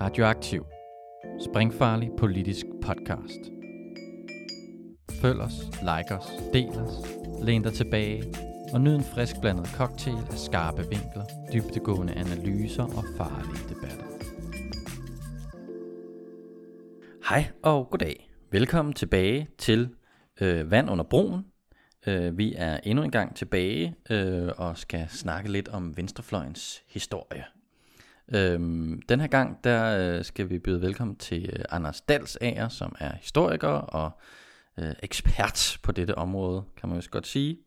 Radioaktiv. Springfarlig politisk podcast. Følg os, like os, del os, læn dig tilbage og nyd en frisk blandet cocktail af skarpe vinkler, dybtegående analyser og farlige debatter. Hej og goddag. Velkommen tilbage til øh, Vand under broen. Øh, vi er endnu en gang tilbage øh, og skal snakke lidt om venstrefløjens historie. Øhm, den her gang, der øh, skal vi byde velkommen til øh, Anders Dalsager, som er historiker og øh, ekspert på dette område, kan man jo godt sige.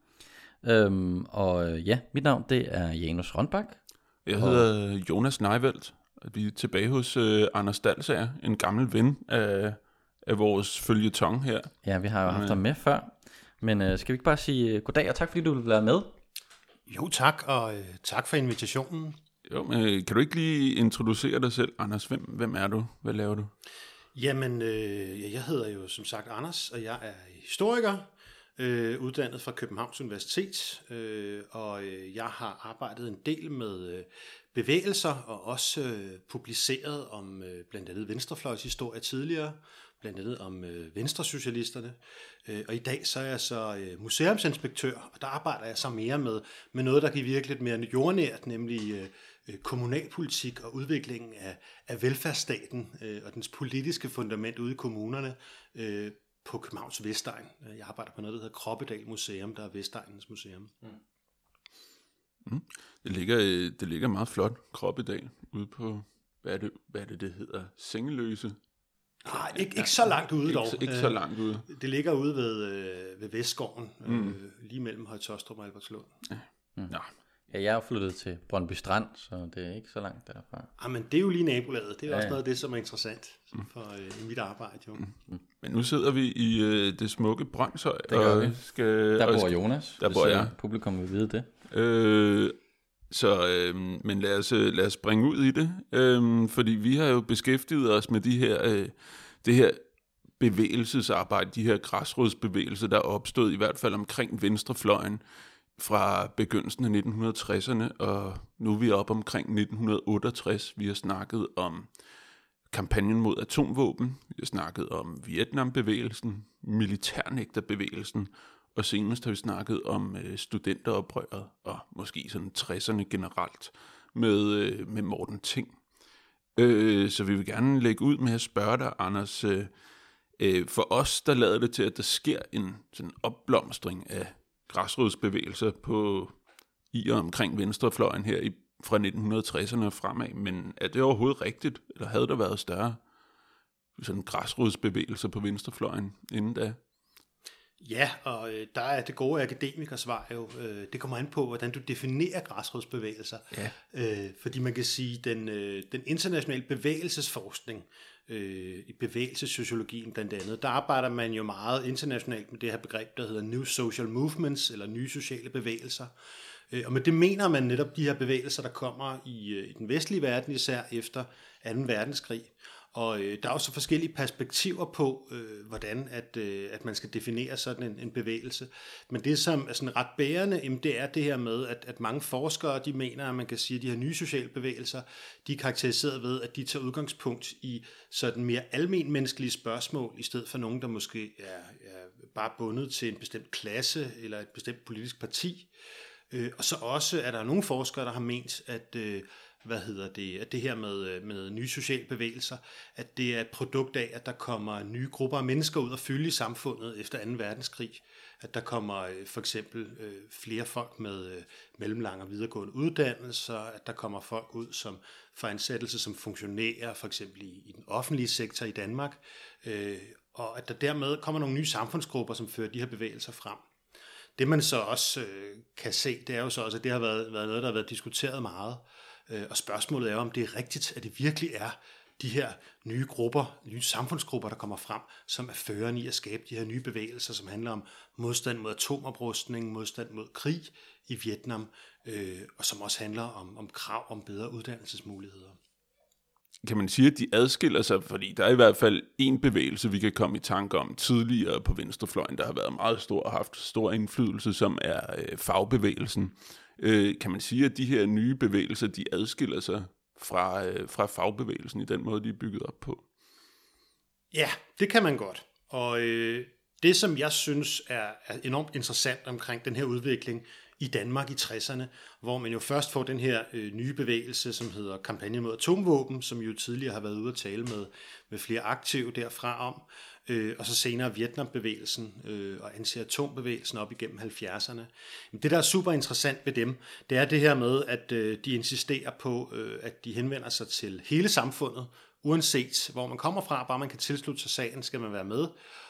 Øhm, og øh, ja, mit navn det er Janus Rønbak. Jeg hedder Jonas Neivelt, og vi er tilbage hos øh, Anders Dalsager, en gammel ven af, af vores følgetong her. Ja, vi har jo haft ham med før. Men øh, skal vi ikke bare sige øh, goddag og tak, fordi du vil være med? Jo tak, og øh, tak for invitationen. Jo, men øh, kan du ikke lige introducere dig selv, Anders? Hvem, hvem er du? Hvad laver du? Jamen, øh, jeg hedder jo som sagt Anders, og jeg er historiker, øh, uddannet fra Københavns Universitet, øh, og øh, jeg har arbejdet en del med øh, bevægelser, og også øh, publiceret om øh, blandt andet venstrefløjshistorie tidligere, blandt andet om øh, venstresocialisterne. Øh, og i dag så er jeg så øh, museumsinspektør, og der arbejder jeg så mere med, med noget, der kan virke lidt mere jordnært, nemlig øh, kommunalpolitik og udviklingen af, af velfærdsstaten øh, og dens politiske fundament ude i kommunerne øh, på Københavns Vestegn. Jeg arbejder på noget, der hedder Kroppedal Museum, der er Vestegnens Museum. Mm. Mm. Det, ligger, øh, det ligger meget flot, Kroppedal, ude på, hvad er det, hvad er det, det hedder, Sengeløse Nej, ikke, ikke så langt ude dog. Ikke, så langt ude. Det ligger ude ved, øh, ved Vestgården, mm. øh, lige mellem Højtostrup og Albertslund. Ja. Mm. Ja. Ja, jeg er flyttet til Brøndby Strand, så det er ikke så langt derfra. Ja, men det er jo lige nabolaget. Det er ja, også noget af det, som er interessant mm. for øh, i mit arbejde. Jo. Mm. mm. Men nu sidder vi i øh, det smukke Brøndshøj. Det gør vi. Skal, der bor Jonas, der bor jeg. publikum vil vide det. Øh, så, øh, men lad os, øh, lad os springe ud i det, øh, fordi vi har jo beskæftiget os med de her, øh, det her bevægelsesarbejde, de her græsrodsbevægelser, der er opstået i hvert fald omkring venstrefløjen fra begyndelsen af 1960'erne, og nu er vi oppe omkring 1968. Vi har snakket om kampagnen mod atomvåben, vi har snakket om Vietnambevægelsen, militærnægterbevægelsen, og senest har vi snakket om øh, studenteroprøret, og måske sådan 60'erne generelt, med, øh, med Morten Ting. Øh, så vi vil gerne lægge ud med at spørge dig, Anders, øh, øh, for os, der lader det til, at der sker en sådan opblomstring af græsrodsbevægelser på i og omkring venstrefløjen her i, fra 1960'erne og fremad, men er det overhovedet rigtigt, eller havde der været større sådan græsrodsbevægelser på venstrefløjen inden da? Ja, og øh, der er det gode akademikersvar jo, øh, det kommer an på, hvordan du definerer græsrodsbevægelser. Ja. Øh, fordi man kan sige, den, øh, den internationale bevægelsesforskning, øh, i bevægelsessociologien blandt andet, der arbejder man jo meget internationalt med det her begreb, der hedder New Social Movements, eller nye sociale bevægelser. Øh, og med det mener man netop de her bevægelser, der kommer i, øh, i den vestlige verden, især efter 2. verdenskrig. Og øh, der er også forskellige perspektiver på, øh, hvordan at, øh, at man skal definere sådan en, en bevægelse. Men det, som er sådan ret bærende, jamen, det er det her med, at, at mange forskere de mener, at man kan sige, at de her nye sociale bevægelser, de er karakteriseret ved, at de tager udgangspunkt i sådan mere almen menneskelige spørgsmål, i stedet for nogen, der måske er, er bare bundet til en bestemt klasse eller et bestemt politisk parti. Øh, og så også er der nogle forskere, der har ment, at øh, hvad hedder det, at det her med, øh, med nye sociale bevægelser, at det er et produkt af, at der kommer nye grupper af mennesker ud og fylde i samfundet efter 2. verdenskrig. At der kommer øh, for eksempel øh, flere folk med øh, mellemlange og videregående uddannelser, at der kommer folk ud som får ansættelse som funktionærer, for eksempel i, i den offentlige sektor i Danmark, øh, og at der dermed kommer nogle nye samfundsgrupper, som fører de her bevægelser frem. Det man så også øh, kan se, det er jo så også, at det har været, været noget, der har været diskuteret meget, Øh, Øh, og spørgsmålet er, om det er rigtigt, at det virkelig er de her nye grupper, nye samfundsgrupper, der kommer frem, som er førende i at skabe de her nye bevægelser, som handler om modstand mod atomoprustning, modstand mod krig i Vietnam, øh, og som også handler om, om krav om bedre uddannelsesmuligheder. Kan man sige, at de adskiller sig, fordi der er i hvert fald en bevægelse, vi kan komme i tanke om tidligere på venstrefløjen, der har været meget stor og haft stor indflydelse, som er øh, fagbevægelsen. Øh, øh, kan man sige, at de her nye bevægelser, de adskiller sig fra, øh, fra fagbevægelsen i den måde, de er bygget op på. Ja, det kan man godt. Og øh, det, som jeg synes er, er enormt interessant omkring den her udvikling i Danmark i 60'erne, hvor man jo først får den her øh, nye bevægelse, som hedder Kampagne mod atomvåben, som jo tidligere har været ude at tale med, med flere aktive derfra om, øh, og så senere Vietnambevægelsen øh, og anti-atombevægelsen op igennem 70'erne. Det, der er super interessant ved dem, det er det her med, at øh, de insisterer på, øh, at de henvender sig til hele samfundet, uanset hvor man kommer fra, bare man kan tilslutte sig sagen, skal man være med.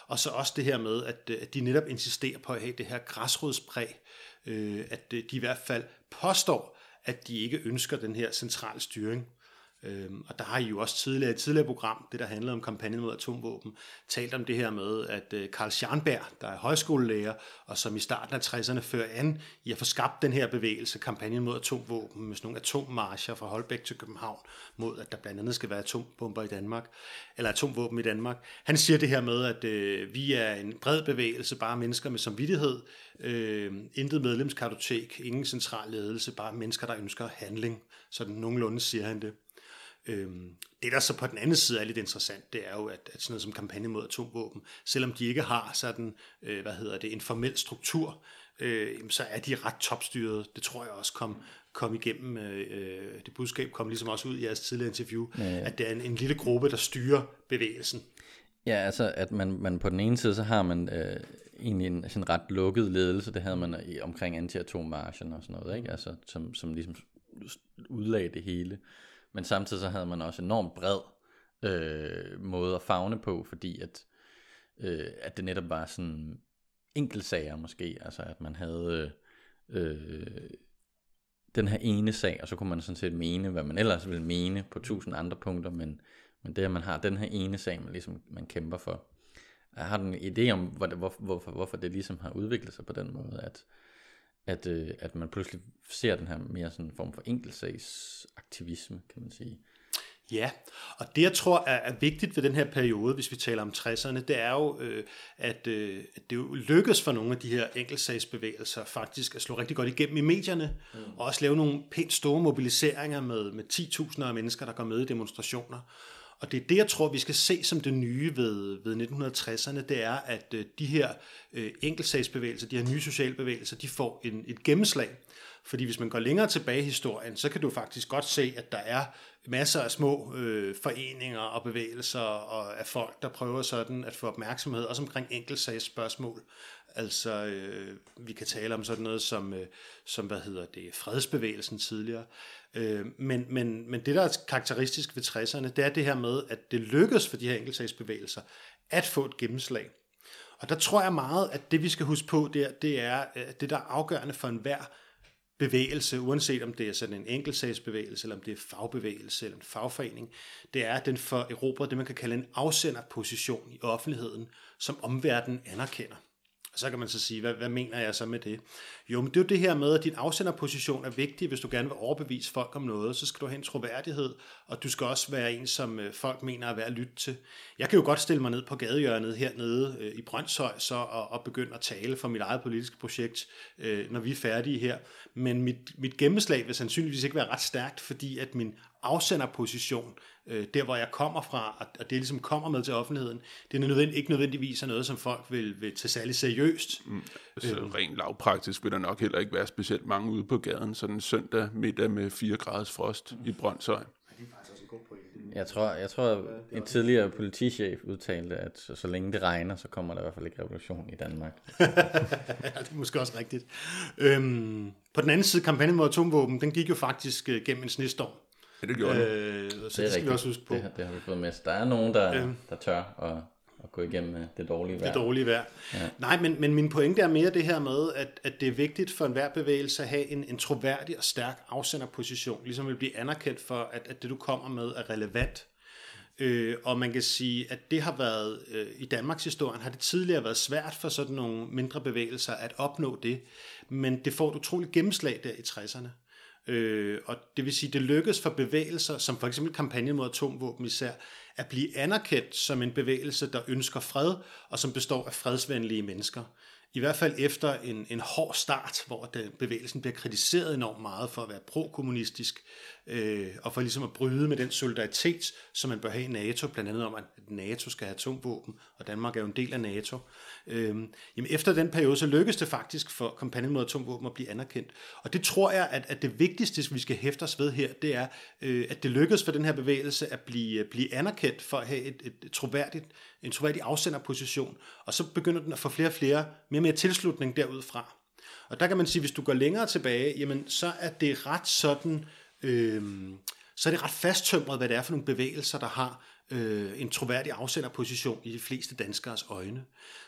Og så også det her med, at, øh, at de netop insisterer på at have det her græsrodspræg, øh, at øh, de i hvert fald påstår, at de ikke ønsker den her centrale styring. Øhm, og der har I jo også tidligere i et tidligere program, det der handlede om kampagnen mod atomvåben, talt om det her med, at øh, Karl Scharnberg, der er højskolelærer, og som i starten af 60'erne fører an i at få skabt den her bevægelse, kampagnen mod atomvåben, med sådan nogle atommarcher fra Holbæk til København, mod at der blandt andet skal være atombomber i Danmark, eller atomvåben i Danmark. Han siger det her med, at øh, vi er en bred bevægelse, bare mennesker med samvittighed, øh, intet medlemskartotek, ingen central ledelse, bare mennesker, der ønsker handling. Sådan nogenlunde siger han det. Øhm, det, der så på den anden side er lidt interessant, det er jo, at, at sådan noget som kampagne mod atomvåben, selvom de ikke har sådan, øh, hvad hedder det, en formel struktur, øh, så er de ret topstyret. Det tror jeg også kom, kom igennem, øh, det budskab kom ligesom også ud i jeres tidligere interview, ja, ja. at det er en, en lille gruppe, der styrer bevægelsen. Ja, altså at man, man på den ene side, så har man øh, egentlig en sådan ret lukket ledelse, det havde man i, omkring anti-atommarchen og sådan noget, ikke? Altså, som, som ligesom udlagde det hele. Men samtidig så havde man også enormt bred øh, måde at fagne på, fordi at, øh, at det netop var sådan enkeltsager måske, altså at man havde øh, den her ene sag, og så kunne man sådan set mene, hvad man ellers ville mene på tusind andre punkter, men, men det at man har den her ene sag, man ligesom man kæmper for. Jeg har en idé om, hvor hvor, hvorfor, hvorfor det ligesom har udviklet sig på den måde, at, at, øh, at man pludselig ser den her mere sådan form for enkeltsagsaktivisme, kan man sige. Ja, og det jeg tror er, er vigtigt ved den her periode, hvis vi taler om 60'erne, det er jo, øh, at, øh, at det jo lykkes for nogle af de her enkeltsagsbevægelser faktisk at slå rigtig godt igennem i medierne, mm. og også lave nogle pænt store mobiliseringer med, med 10.000 af mennesker, der går med i demonstrationer. Og det er det, jeg tror, vi skal se som det nye ved, ved 1960'erne, det er, at øh, de her øh, enkeltsagsbevægelser, de her nye sociale bevægelser, de får en, et gennemslag. Fordi hvis man går længere tilbage i historien, så kan du faktisk godt se, at der er masser af små øh, foreninger og bevægelser og af folk, der prøver sådan at få opmærksomhed, også omkring enkeltsagsspørgsmål. Altså, øh, vi kan tale om sådan noget som, øh, som hvad hedder det, fredsbevægelsen tidligere. Øh, men, men, men det, der er karakteristisk ved 60'erne, det er det her med, at det lykkedes for de her enkeltsagsbevægelser at få et gennemslag. Og der tror jeg meget, at det vi skal huske på der, det er at det, der er afgørende for enhver bevægelse, uanset om det er sådan en enkeltsagsbevægelse, eller om det er fagbevægelse eller en fagforening, det er, at den for erobret det, man kan kalde en afsenderposition i offentligheden, som omverdenen anerkender. Og så kan man så sige, hvad, hvad mener jeg så med det? Jo, men det er jo det her med, at din afsenderposition er vigtig, hvis du gerne vil overbevise folk om noget, så skal du have en troværdighed, og du skal også være en, som øh, folk mener er værd at lytte til. Jeg kan jo godt stille mig ned på gadehjørnet hernede øh, i Brøndshøj så, og, og begynde at tale for mit eget politiske projekt, øh, når vi er færdige her. Men mit, mit gennemslag vil sandsynligvis ikke være ret stærkt, fordi at min afsenderposition, øh, der hvor jeg kommer fra, og det ligesom kommer med til offentligheden, det er nødvendig, ikke nødvendigvis er noget, som folk vil, vil tage særlig seriøst. Mm, så øh, rent lavpraktisk vil der nok heller ikke være specielt mange ude på gaden, sådan en søndag middag med 4 graders frost mm. i Brøndshøj. Jeg tror, jeg tror en tidligere politichef udtalte, at så, så længe det regner, så kommer der i hvert fald ikke revolution i Danmark. ja, det er måske også rigtigt. Øhm, på den anden side, kampagnen mod atomvåben, den gik jo faktisk øh, gennem en snestorm. Ja, det gjorde øh, Så det, det skal rigtigt. vi også huske på. Det, det har vi fået med. Der er nogen, der, øhm. der tør at, at gå igennem det dårlige vejr. Det dårlige vejr. Ja. Nej, men, men min pointe er mere det her med, at, at det er vigtigt for enhver bevægelse at have en, en troværdig og stærk afsenderposition, ligesom vil blive anerkendt for, at, at det du kommer med er relevant. Øh, og man kan sige, at det har været, øh, i Danmarks historien har det tidligere været svært for sådan nogle mindre bevægelser at opnå det, men det får et utroligt gennemslag der i 60'erne. Øh, og det vil sige, det lykkes for bevægelser, som for eksempel kampagnen mod atomvåben især, at blive anerkendt som en bevægelse, der ønsker fred, og som består af fredsvenlige mennesker. i hvert fald efter en, en hård start, hvor den, bevægelsen bliver kritiseret enormt meget for at være prokommunistisk, øh, og for ligesom at bryde med den solidaritet, som man bør have i NATO, blandt andet om, at NATO skal have atomvåben, og Danmark er jo en del af NATO. Øh, jamen efter den periode, så lykkedes det faktisk for kampagnen mod atomvåben at blive anerkendt. Og det tror jeg, at, at det vigtigste, vi skal hæfte os ved her, det er, øh, at det lykkedes for den her bevægelse at blive, øh, blive anerkendt for at have et, et troværdigt, en troværdig afsenderposition, og så begynder den at få flere og flere, mere og mere tilslutning derudfra. Og der kan man sige, hvis du går længere tilbage, jamen så er det ret sådan, øh, så er det ret fasttømret, hvad det er for nogle bevægelser, der har øh, en troværdig afsenderposition i de fleste danskers øjne.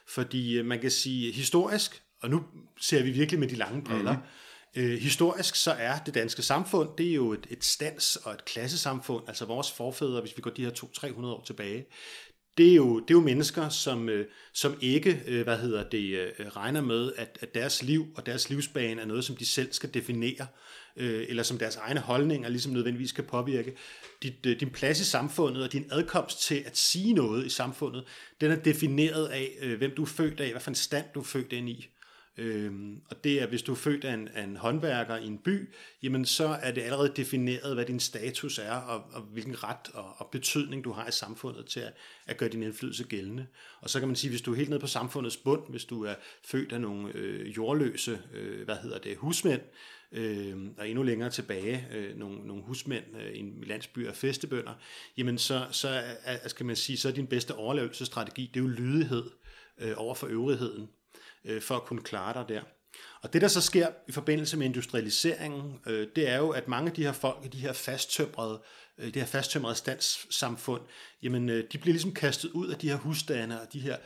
Fordi øh, man kan sige historisk, og nu ser vi virkelig med de lange briller, mm-hmm. øh, historisk så er det danske samfund, det er jo et, et stands- og et klassesamfund, altså vores forfædre, hvis vi går de her 200-300 år tilbage, det er jo, det er jo mennesker, som, øh, som ikke øh, hvad hedder det, øh, regner med, at, at deres liv og deres livsbane er noget, som de selv skal definere, øh, eller som deres egne holdninger ligesom nødvendigvis kan påvirke. Dit, øh, din plads i samfundet og din adkomst til at sige noget i samfundet, den er defineret af, øh, hvem du er født af, hvad for en stand du er født ind i. Øhm, og det er, hvis du er født af en, af en håndværker i en by, jamen så er det allerede defineret, hvad din status er, og, og hvilken ret og, og betydning du har i samfundet til at, at gøre din indflydelse gældende. Og så kan man sige, hvis du er helt nede på samfundets bund, hvis du er født af nogle øh, jordløse, øh, hvad hedder det, husmænd, øh, og endnu længere tilbage, øh, nogle, nogle husmænd øh, i en landsby af festebønder, jamen så, så er, skal man sige, så er din bedste overlevelsesstrategi, det er jo lydighed øh, over for øvrigheden øh, for at kunne klare dig der. Og det, der så sker i forbindelse med industrialiseringen, øh, det er jo, at mange af de her folk, de her fasttømrede, øh, det her fasttømrede standssamfund, jamen, øh, de bliver ligesom kastet ud af de her husstande og de her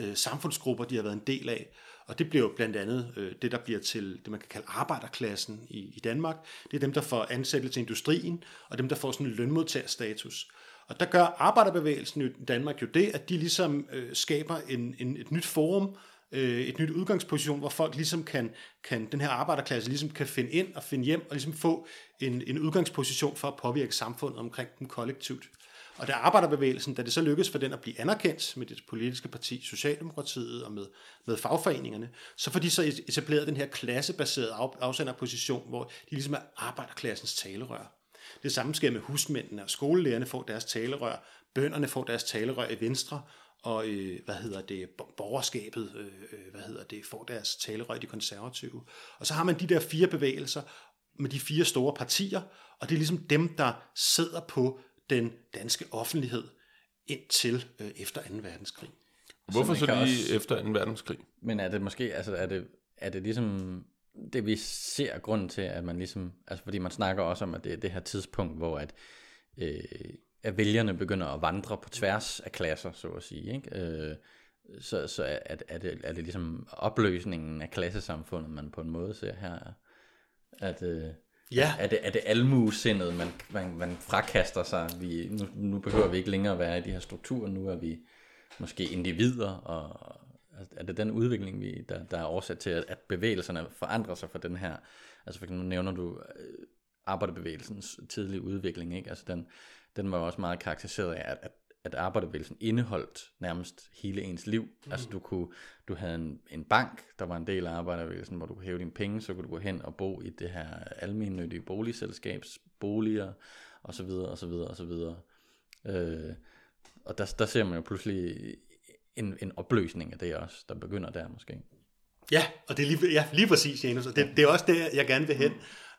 øh, samfundsgrupper, de har været en del af. Og det bliver jo blandt andet øh, det, der bliver til det, man kan kalde arbejderklassen i, i Danmark. Det er dem, der får ansættelse til industrien, og dem, der får sådan en lønmodtagerstatus. Og der gør arbejderbevægelsen i Danmark jo det, at de ligesom øh, skaber en, en, et nyt forum, øh, et nyt udgangsposition, hvor folk ligesom kan, kan, den her arbejderklasse ligesom kan finde ind og finde hjem, og ligesom få en, en udgangsposition for at påvirke samfundet omkring dem kollektivt. Og da arbejderbevægelsen, da det så lykkedes for den at blive anerkendt med det politiske parti, Socialdemokratiet og med, med fagforeningerne, så får de så etableret den her klassebaserede af, afsenderposition, hvor de ligesom er arbejderklassens talerør. Det samme sker med husmændene og skolelærerne får deres talerør, bønderne får deres talerør i Venstre, og øh, hvad hedder det, borgerskabet, øh, øh, hvad hedder det, får deres talerør de konservative. Og så har man de der fire bevægelser med de fire store partier, og det er ligesom dem, der sidder på den danske offentlighed indtil øh, efter 2. verdenskrig. Hvorfor så, så lige også, efter 2. verdenskrig? Men er det måske, altså er det, er det ligesom det vi ser grunden til, at man ligesom, altså fordi man snakker også om, at det er det her tidspunkt, hvor at øh, at vælgerne begynder at vandre på tværs af klasser, så at sige. Ikke? Øh, så så er, er, det, er det ligesom opløsningen af klassesamfundet, man på en måde ser her. At, øh, ja. er, det, er det almuesindet, man, man, man frakaster sig? Vi, nu, nu behøver vi ikke længere at være i de her strukturer, nu er vi måske individer, og er det den udvikling, vi, der, der er årsag til, at, at bevægelserne forandrer sig for den her, altså for eksempel nævner du øh, arbejderbevægelsens tidlige udvikling, ikke? Altså den, den var også meget karakteriseret af, at, at, arbejderbevægelsen indeholdt nærmest hele ens liv. Mm. Altså du kunne, du havde en, en bank, der var en del af arbejderbevægelsen, hvor du kunne hæve dine penge, så kunne du gå hen og bo i det her almindelige boligselskabs boliger, og så videre, og så videre, og så videre. Øh, og der, der ser man jo pludselig en, en opløsning af det også, der begynder der måske. Ja, og det er lige, ja, lige præcis, Janus, og det, det er også det, jeg gerne vil hen.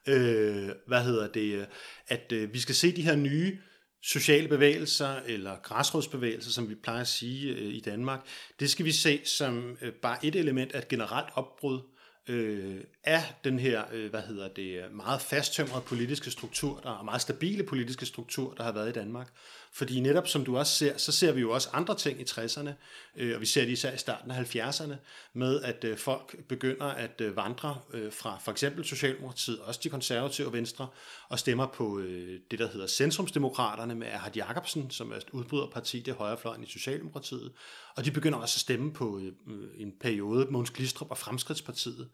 Øh, hvad hedder det? At øh, vi skal se de her nye sociale bevægelser eller græsrodsbevægelser, som vi plejer at sige øh, i Danmark, det skal vi se som øh, bare et element af et generelt opbrud øh, af den her, øh, hvad hedder det, meget fasttømrede politiske struktur, der er meget stabile politiske struktur, der har været i Danmark. Fordi netop som du også ser, så ser vi jo også andre ting i 60'erne, øh, og vi ser det især i starten af 70'erne, med at øh, folk begynder at øh, vandre øh, fra for eksempel Socialdemokratiet, også de konservative og venstre, og stemmer på øh, det, der hedder Centrumsdemokraterne med Erhard Jacobsen, som er et udbryderparti, det højrefløjen i Socialdemokratiet, og de begynder også at stemme på øh, en periode Måns Glistrup og Fremskridtspartiet.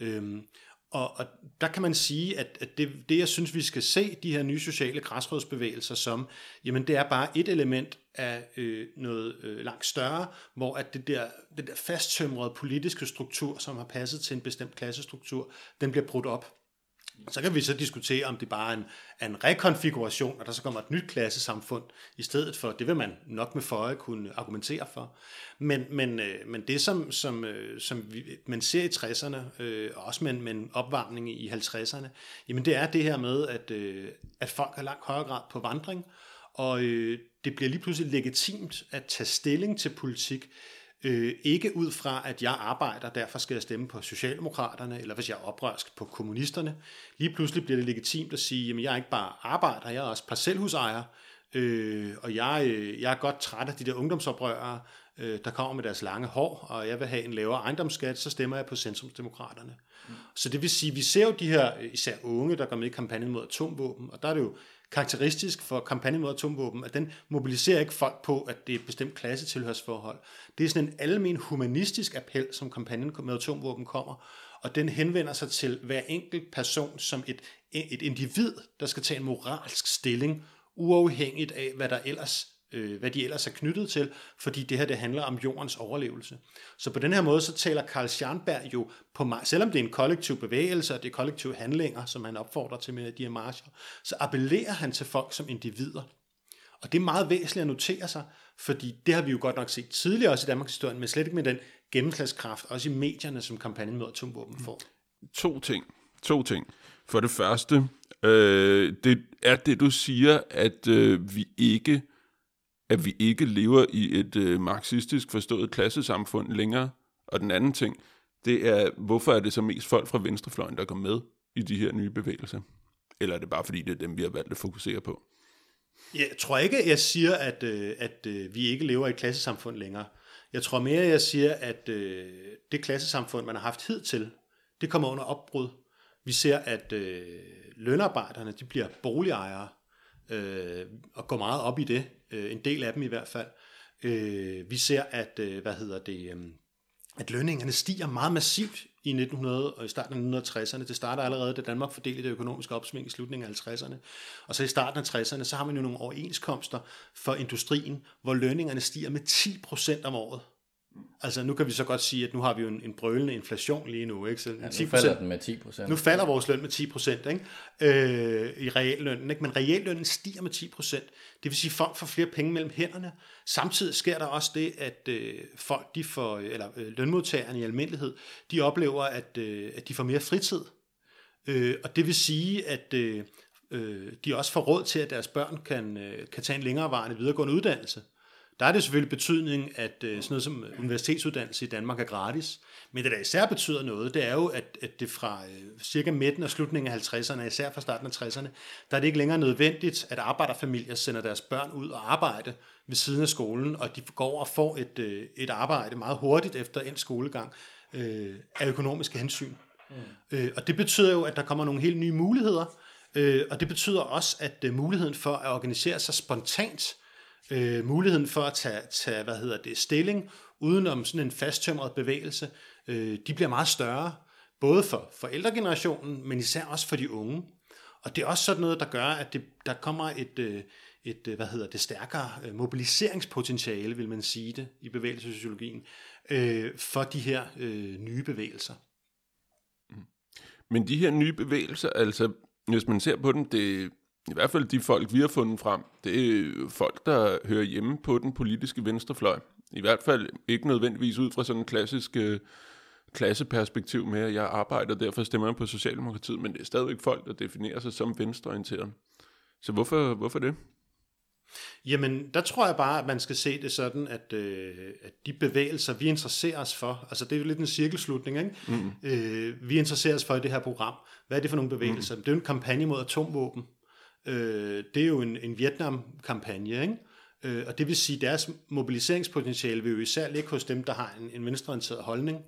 Øh, og, og der kan man sige, at, at det, det, jeg synes, vi skal se de her nye sociale græsrodsbevægelser som, jamen det er bare et element af øh, noget øh, langt større, hvor at det der, det der fasttømrede politiske struktur, som har passet til en bestemt klassestruktur, den bliver brudt op. Så kan vi så diskutere, om det bare er en, en rekonfiguration, og der så kommer et nyt klassesamfund i stedet for. Det vil man nok med føje kunne argumentere for. Men, men, øh, men det, som, som, øh, som vi, man ser i 60'erne, øh, og også med, med en opvarmning i 50'erne, jamen det er det her med, at, øh, at folk er langt højere grad på vandring, og øh, det bliver lige pludselig legitimt at tage stilling til politik, Øh, ikke ud fra, at jeg arbejder, derfor skal jeg stemme på Socialdemokraterne, eller hvis jeg er oprørsk på kommunisterne. Lige pludselig bliver det legitimt at sige, at jeg er ikke bare arbejder, jeg er også parcelhusejer, øh, og jeg, øh, jeg er godt træt af de der ungdomsoprørere, øh, der kommer med deres lange hår, og jeg vil have en lavere ejendomsskat, så stemmer jeg på Centrumsdemokraterne. Mm. Så det vil sige, vi ser jo de her, især unge, der går med i kampagnen mod atomvåben, og der er det jo karakteristisk for kampagnen mod atomvåben, at den mobiliserer ikke folk på, at det er et bestemt klassetilhørsforhold. Det er sådan en almen humanistisk appel, som kampagnen med atomvåben kommer, og den henvender sig til hver enkelt person som et, et individ, der skal tage en moralsk stilling, uafhængigt af, hvad der ellers øh, hvad de ellers er knyttet til, fordi det her det handler om jordens overlevelse. Så på den her måde, så taler Karl Scharnberg jo, på mig, selvom det er en kollektiv bevægelse, og det er kollektive handlinger, som han opfordrer til med de her marcher, så appellerer han til folk som individer. Og det er meget væsentligt at notere sig, fordi det har vi jo godt nok set tidligere også i Danmarks historie, men slet ikke med den gennemslagskraft, også i medierne, som kampagnen mod atomvåben får. To ting. To ting. For det første, øh, det er det, du siger, at øh, vi ikke at vi ikke lever i et øh, marxistisk forstået klassesamfund længere. Og den anden ting, det er, hvorfor er det så mest folk fra venstrefløjen, der går med i de her nye bevægelser? Eller er det bare fordi, det er dem, vi har valgt at fokusere på? Jeg tror ikke, jeg siger, at, øh, at øh, vi ikke lever i et klassesamfund længere. Jeg tror mere, jeg siger, at øh, det klassesamfund, man har haft hidtil, det kommer under opbrud. Vi ser, at øh, lønarbejderne de bliver boligejere, øh, og går meget op i det, øh, en del af dem i hvert fald. Øh, vi ser, at, øh, hvad hedder det, øh, at lønningerne stiger meget massivt i 1900 og i starten af 1960'erne. Det starter allerede, da Danmark fordelte det økonomiske opsving i slutningen af 50'erne. Og så i starten af 60'erne, så har man jo nogle overenskomster for industrien, hvor lønningerne stiger med 10% om året. Altså nu kan vi så godt sige, at nu har vi jo en, en brølende inflation lige nu. Ikke? Så ja, nu 10%, falder den med 10 procent. Nu falder vores løn med 10 procent ikke? Øh, i reallønnen. Ikke? Men reallønnen stiger med 10 procent. Det vil sige, at folk får flere penge mellem hænderne. Samtidig sker der også det, at øh, folk, de får, eller øh, lønmodtagerne i almindelighed, de oplever, at, øh, at de får mere fritid. Øh, og det vil sige, at øh, øh de også får råd til, at deres børn kan, øh, kan tage en længerevarende videregående uddannelse. Der er det selvfølgelig betydning, at øh, sådan noget som universitetsuddannelse i Danmark er gratis. Men det, der især betyder noget, det er jo, at, at det fra øh, cirka midten og slutningen af 50'erne, især fra starten af 60'erne, der er det ikke længere nødvendigt, at arbejderfamilier sender deres børn ud og arbejde ved siden af skolen, og de går og får et, øh, et arbejde meget hurtigt efter en skolegang øh, af økonomiske hensyn. Mm. Øh, og det betyder jo, at der kommer nogle helt nye muligheder, øh, og det betyder også, at øh, muligheden for at organisere sig spontant øh, muligheden for at tage, tage hvad hedder det, stilling udenom sådan en fasttømret bevægelse, øh, de bliver meget større, både for forældregenerationen, men især også for de unge. Og det er også sådan noget, der gør, at det, der kommer et, øh, et øh, hvad hedder det, stærkere øh, mobiliseringspotentiale, vil man sige det, i bevægelsessociologien, øh, for de her øh, nye bevægelser. Mm. Men de her nye bevægelser, altså hvis man ser på dem, det, i hvert fald de folk, vi har fundet frem, det er folk, der hører hjemme på den politiske venstrefløj. I hvert fald ikke nødvendigvis ud fra sådan en klassisk øh, klasseperspektiv med, at jeg arbejder, derfor stemmer jeg på Socialdemokratiet, men det er stadigvæk folk, der definerer sig som venstreorienteret. Så hvorfor, hvorfor det? Jamen, der tror jeg bare, at man skal se det sådan, at, øh, at de bevægelser, vi interesserer os for, altså det er jo lidt en cirkelslutning, ikke? Mm. Øh, vi interesserer os for i det her program. Hvad er det for nogle bevægelser? Mm. Det er jo en kampagne mod atomvåben. Øh, det er jo en, en Vietnam-kampagne, ikke? Øh, og det vil sige, at deres mobiliseringspotentiale vil jo især ligge hos dem, der har en, en venstreorienteret holdning.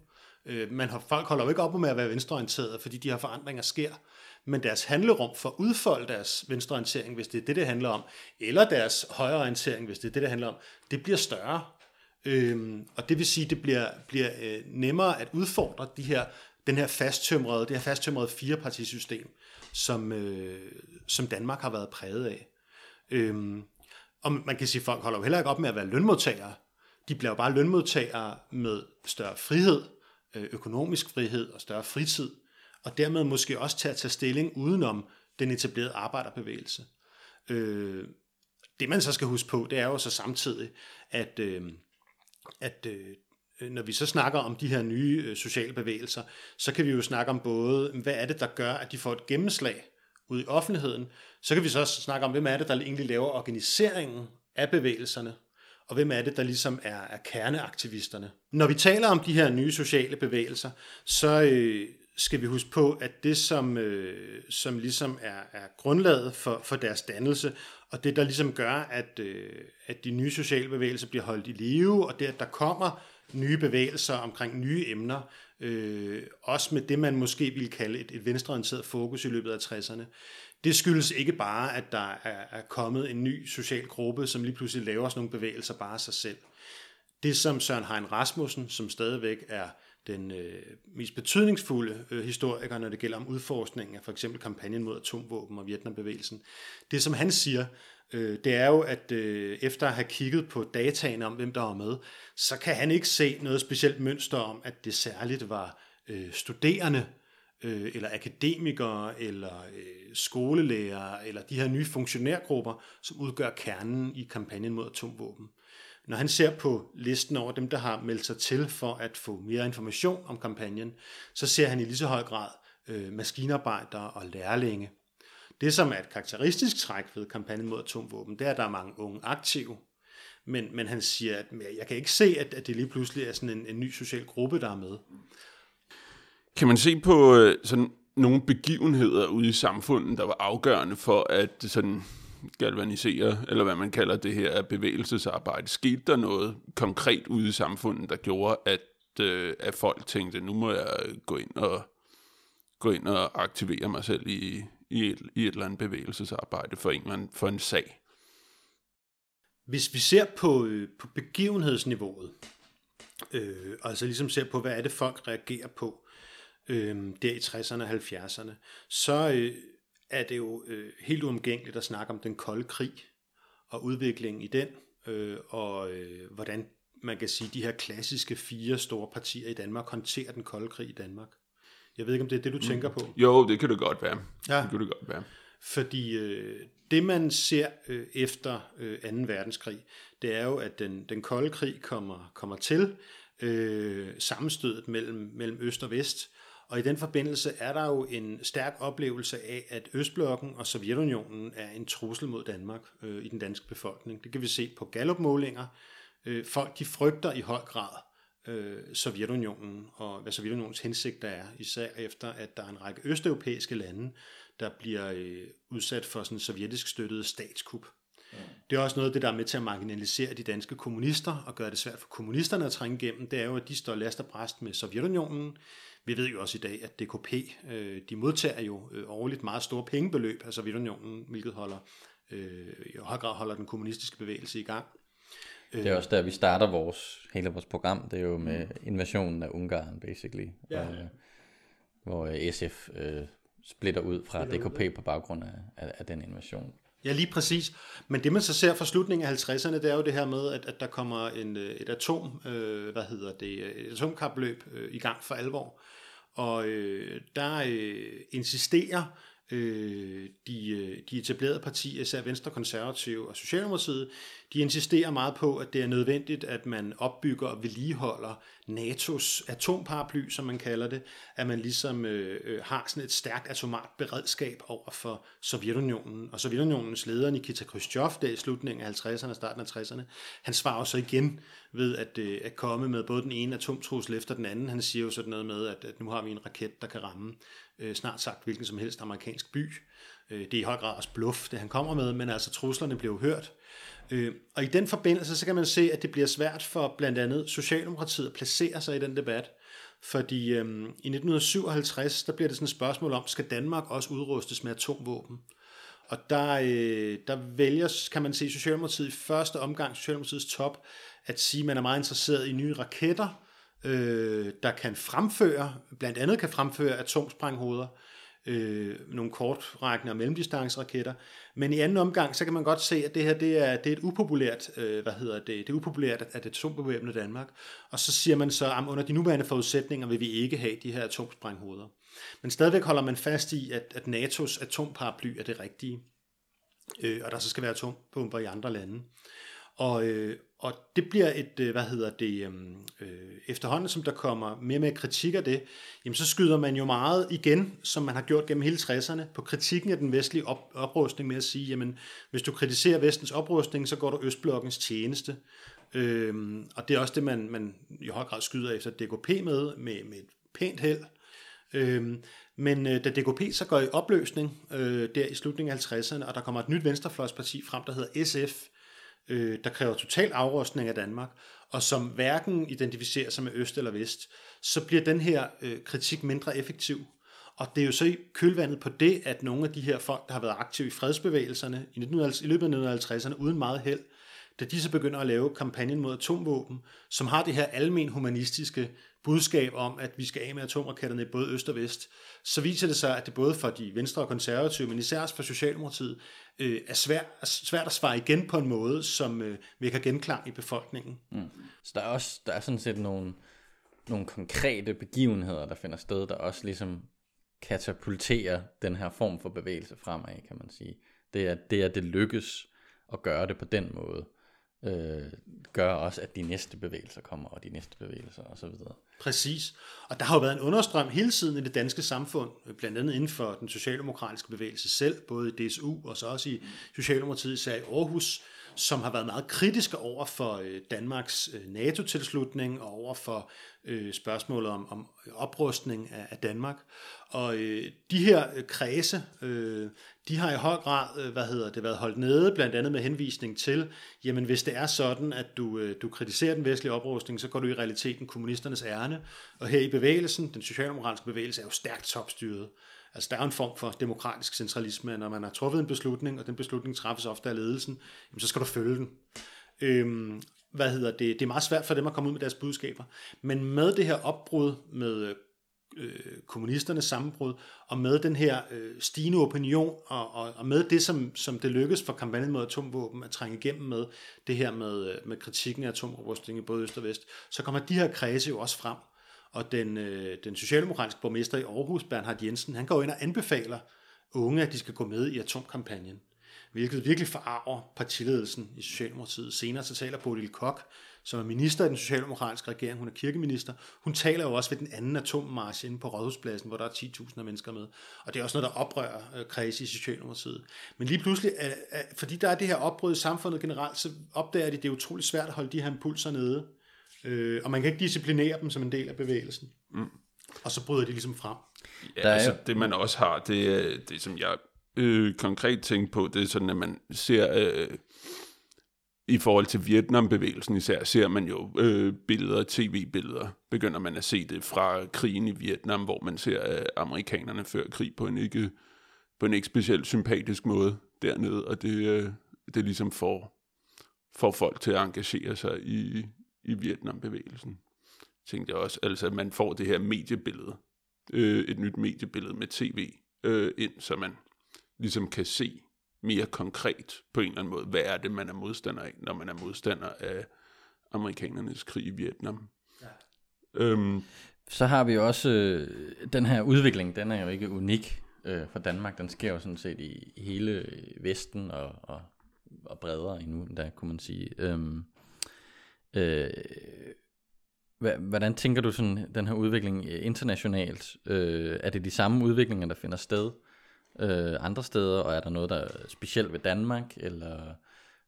Øh, man har, folk holder jo ikke op med at være venstreorienteret, fordi de her forandringer sker. Men deres handlerum for at udfolde deres venstreorientering, hvis det er det, det handler om, eller deres højreorientering, hvis det er det, det handler om, det bliver større. Øhm, og det vil sige, at det bliver, bliver øh, nemmere at udfordre de her den her fasttømrede, det her fasttømrede firepartisystem, som, øh, som Danmark har været præget af. Øhm, og man kan sige, at folk holder jo heller ikke op med at være lønmodtagere. De bliver jo bare lønmodtagere med større frihed, øh, økonomisk frihed og større fritid, og dermed måske også til at tage stilling udenom den etablerede arbejderbevægelse. Øh, det man så skal huske på, det er jo så samtidig, at, øh, at øh, Øh, når vi så snakker om de her nye øh, sociale bevægelser, så kan vi jo snakke om både, hvad er det, der gør, at de får et gennemslag ud i offentligheden. Så kan vi så også snakke om, hvem er det, der egentlig laver organiseringen af bevægelserne, og hvem er det, der ligesom er, er kerneaktivisterne. Når vi taler om de her nye sociale bevægelser, så, øh, skal vi huske på, at det, som, øh, som ligesom er, er grundlaget for, for deres dannelse, og det, der ligesom gør, at, øh, at de nye sociale bevægelser bliver holdt i live, og det, at der kommer nye bevægelser omkring nye emner, øh, også med det, man måske ville kalde et, et venstreorienteret fokus i løbet af 60'erne, det skyldes ikke bare, at der er, er kommet en ny social gruppe, som lige pludselig laver sådan nogle bevægelser bare af sig selv. Det, som Søren Hein Rasmussen, som stadigvæk er den øh, mest betydningsfulde øh, historiker, når det gælder om udforskningen af for eksempel kampagnen mod atomvåben og Vietnambevægelsen. Det, som han siger, øh, det er jo, at øh, efter at have kigget på dataen om, hvem der var med, så kan han ikke se noget specielt mønster om, at det særligt var øh, studerende, øh, eller akademikere, eller øh, eller de her nye funktionærgrupper, som udgør kernen i kampagnen mod atomvåben. Når han ser på listen over dem, der har meldt sig til for at få mere information om kampagnen, så ser han i lige så høj grad øh, maskinarbejdere og lærlinge. Det, som er et karakteristisk træk ved kampagnen mod atomvåben, det er, at der er mange unge aktive. Men, men han siger, at jeg kan ikke se, at, at det lige pludselig er sådan en, en ny social gruppe, der er med. Kan man se på øh, sådan nogle begivenheder ude i samfundet, der var afgørende for, at sådan galvanisere, eller hvad man kalder det her bevægelsesarbejde. Skete der noget konkret ude i samfundet, der gjorde, at, øh, at folk tænkte, nu må jeg gå ind og, gå ind og aktivere mig selv i, i, et, i et eller andet bevægelsesarbejde for en, eller anden, for en sag? Hvis vi ser på, øh, på begivenhedsniveauet, øh, altså ligesom ser på, hvad er det folk reagerer på, øh, der i 60'erne og 70'erne, så, øh, er det jo øh, helt uomgængeligt at snakke om den kolde krig og udviklingen i den, øh, og øh, hvordan man kan sige, de her klassiske fire store partier i Danmark håndterer den kolde krig i Danmark. Jeg ved ikke, om det er det, du tænker på? Mm. Jo, det kan det godt være. Ja. Det kan det godt være. Fordi øh, det, man ser øh, efter øh, 2. verdenskrig, det er jo, at den, den kolde krig kommer, kommer til, øh, sammenstødet mellem, mellem øst og vest, og i den forbindelse er der jo en stærk oplevelse af, at Østblokken og Sovjetunionen er en trussel mod Danmark øh, i den danske befolkning. Det kan vi se på Gallup-målinger. Øh, folk de frygter i høj grad øh, Sovjetunionen og hvad Sovjetunionens hensigter er, især efter at der er en række østeuropæiske lande, der bliver øh, udsat for sådan sovjetisk støttede statskup. Det er også noget af det, der er med til at marginalisere de danske kommunister og gøre det svært for kommunisterne at trænge igennem. Det er jo, at de står last og bræst med Sovjetunionen. Vi ved jo også i dag, at DKP, øh, de modtager jo øh, årligt meget store pengebeløb af Sovjetunionen, hvilket holder, øh, i høj grad holder den kommunistiske bevægelse i gang. Det er også der, vi starter vores, hele vores program. Det er jo med invasionen af Ungarn, basically. Ja. Øh, hvor SF øh, splitter ud fra DKP på baggrund af, af, af den invasion. Ja, lige præcis. Men det man så ser fra slutningen af 50'erne, det er jo det her med, at, at der kommer en, øh, et atom, øh, hvad hedder det, et atomkapløb øh, i gang for alvor. Og øh, der øh, insisterer øh, de, øh, de etablerede partier, især Venstre, Konservative og Socialdemokratiet, de insisterer meget på, at det er nødvendigt, at man opbygger og vedligeholder NATO's atomparaply, som man kalder det, at man ligesom øh, øh, har sådan et stærkt atomart beredskab over for Sovjetunionen. Og Sovjetunionens leder Nikita Khrushchev, der i slutningen af 50'erne og starten af 60'erne, han svarer så igen ved at, øh, at komme med både den ene atomtrussel efter den anden. Han siger jo sådan noget med, at, at nu har vi en raket, der kan ramme øh, snart sagt hvilken som helst amerikansk by. Øh, det er i høj grad også bluff, det han kommer med, men altså truslerne blev hørt. Øh, og i den forbindelse, så kan man se, at det bliver svært for blandt andet Socialdemokratiet at placere sig i den debat. Fordi øh, i 1957, der bliver det sådan et spørgsmål om, skal Danmark også udrustes med atomvåben? Og der, øh, der vælger, kan man se, Socialdemokratiet i første omgang, Socialdemokratiets top, at sige, at man er meget interesseret i nye raketter, øh, der kan fremføre, blandt andet kan fremføre atomsprænghoveder, øh, nogle kortrækkende og mellemdistanceraketter. Men i anden omgang, så kan man godt se, at det her det er, det er et upopulært, øh, hvad hedder det, det er upopulært at atombevæbne Danmark. Og så siger man så, at under de nuværende forudsætninger vil vi ikke have de her atomsprænghoveder. Men stadigvæk holder man fast i, at, at NATO's atomparaply er det rigtige, øh, og der så skal være atombomber i andre lande. Og, øh, og det bliver et, øh, hvad hedder det, øhm, øh, efterhånden som der kommer mere og mere kritik af det, jamen så skyder man jo meget igen, som man har gjort gennem hele 60'erne, på kritikken af den vestlige op, oprustning med at sige, jamen hvis du kritiserer vestens oprustning, så går du Østblokkens tjeneste. Øhm, og det er også det, man, man i høj grad skyder efter DKP med, med, med et pænt held. Øhm, men øh, da DKP så går i opløsning øh, der i slutningen af 50'erne, og der kommer et nyt venstrefløjsparti frem, der hedder SF, øh, der kræver total afrustning af Danmark, og som hverken identificerer sig med øst eller vest, så bliver den her øh, kritik mindre effektiv. Og det er jo så i kølvandet på det, at nogle af de her folk, der har været aktive i fredsbevægelserne i, 1950, i løbet af 1950'erne uden meget held, da de så begynder at lave kampagnen mod atomvåben, som har det her almen humanistiske budskab om, at vi skal af med atomraketterne i både øst og vest, så viser det sig, at det både for de venstre og konservative, men især for Socialdemokratiet, øh, er, svært, er svært at svare igen på en måde, som øh, vækker genklang i befolkningen. Mm. Så der er også der er sådan set nogle, nogle konkrete begivenheder, der finder sted, der også ligesom katapulterer den her form for bevægelse fremad, kan man sige. Det er, det er det lykkes at gøre det på den måde øh, gør også, at de næste bevægelser kommer, og de næste bevægelser osv. Præcis. Og der har jo været en understrøm hele tiden i det danske samfund, blandt andet inden for den socialdemokratiske bevægelse selv, både i DSU og så også i Socialdemokratiet, især i Aarhus, som har været meget kritiske over for øh, Danmarks øh, NATO-tilslutning og over for øh, spørgsmålet om, om oprustning af, af Danmark. Og øh, de her øh, kredse, øh, de har i høj grad, øh, hvad hedder det, været holdt nede, blandt andet med henvisning til, jamen hvis det er sådan, at du, øh, du kritiserer den vestlige oprustning, så går du i realiteten kommunisternes ærne. Og her i bevægelsen, den socialdemokratiske bevægelse, er jo stærkt topstyret. Altså der er en form for demokratisk centralisme, når man har truffet en beslutning, og den beslutning træffes ofte af ledelsen, jamen, så skal du følge den. Øhm, hvad hedder det? Det er meget svært for dem at komme ud med deres budskaber. Men med det her opbrud med øh, øh, kommunisternes sammenbrud, og med den her øh, stigende opinion, og, og, og med det, som, som det lykkedes for kampagnen mod atomvåben at trænge igennem med, det her med, øh, med kritikken af atomoprustning i både øst og vest, så kommer de her kredse jo også frem. Og den, øh, den socialdemokratiske borgmester i Aarhus, Bernhard Jensen, han går ind og anbefaler unge, at de skal gå med i atomkampagnen. Hvilket virkelig forarver partiledelsen i Socialdemokratiet. Senere så taler Bodil Kok, som er minister i den socialdemokratiske regering, hun er kirkeminister, hun taler jo også ved den anden atommarsch inde på Rådhuspladsen, hvor der er 10.000 mennesker med. Og det er også noget, der oprører øh, kredse i Socialdemokratiet. Men lige pludselig, øh, øh, fordi der er det her opbrud i samfundet generelt, så opdager de, at det er utroligt svært at holde de her impulser nede. Øh, og man kan ikke disciplinere dem som en del af bevægelsen. Mm. Og så bryder de ligesom frem. Ja, der er altså det man også har, det er det, som jeg øh, konkret tænke på, det er sådan, at man ser, øh, i forhold til Vietnambevægelsen især, ser man jo øh, billeder, tv-billeder, begynder man at se det fra krigen i Vietnam, hvor man ser øh, amerikanerne føre krig på en ikke, på en ikke specielt sympatisk måde dernede, og det, øh, det ligesom får, får folk til at engagere sig i, i Vietnambevægelsen. Tænkte jeg også, altså at man får det her mediebillede, øh, et nyt mediebillede med tv øh, ind, så man ligesom kan se mere konkret på en eller anden måde, hvad er det, man er modstander af, når man er modstander af amerikanernes krig i Vietnam. Ja. Øhm, så har vi også øh, den her udvikling, den er jo ikke unik øh, for Danmark, den sker jo sådan set i, hele Vesten og, og, og bredere endnu, der kunne man sige. Øhm, øh, hvordan tænker du sådan den her udvikling internationalt? Øh, er det de samme udviklinger, der finder sted øh, andre steder, og er der noget, der er specielt ved Danmark, eller,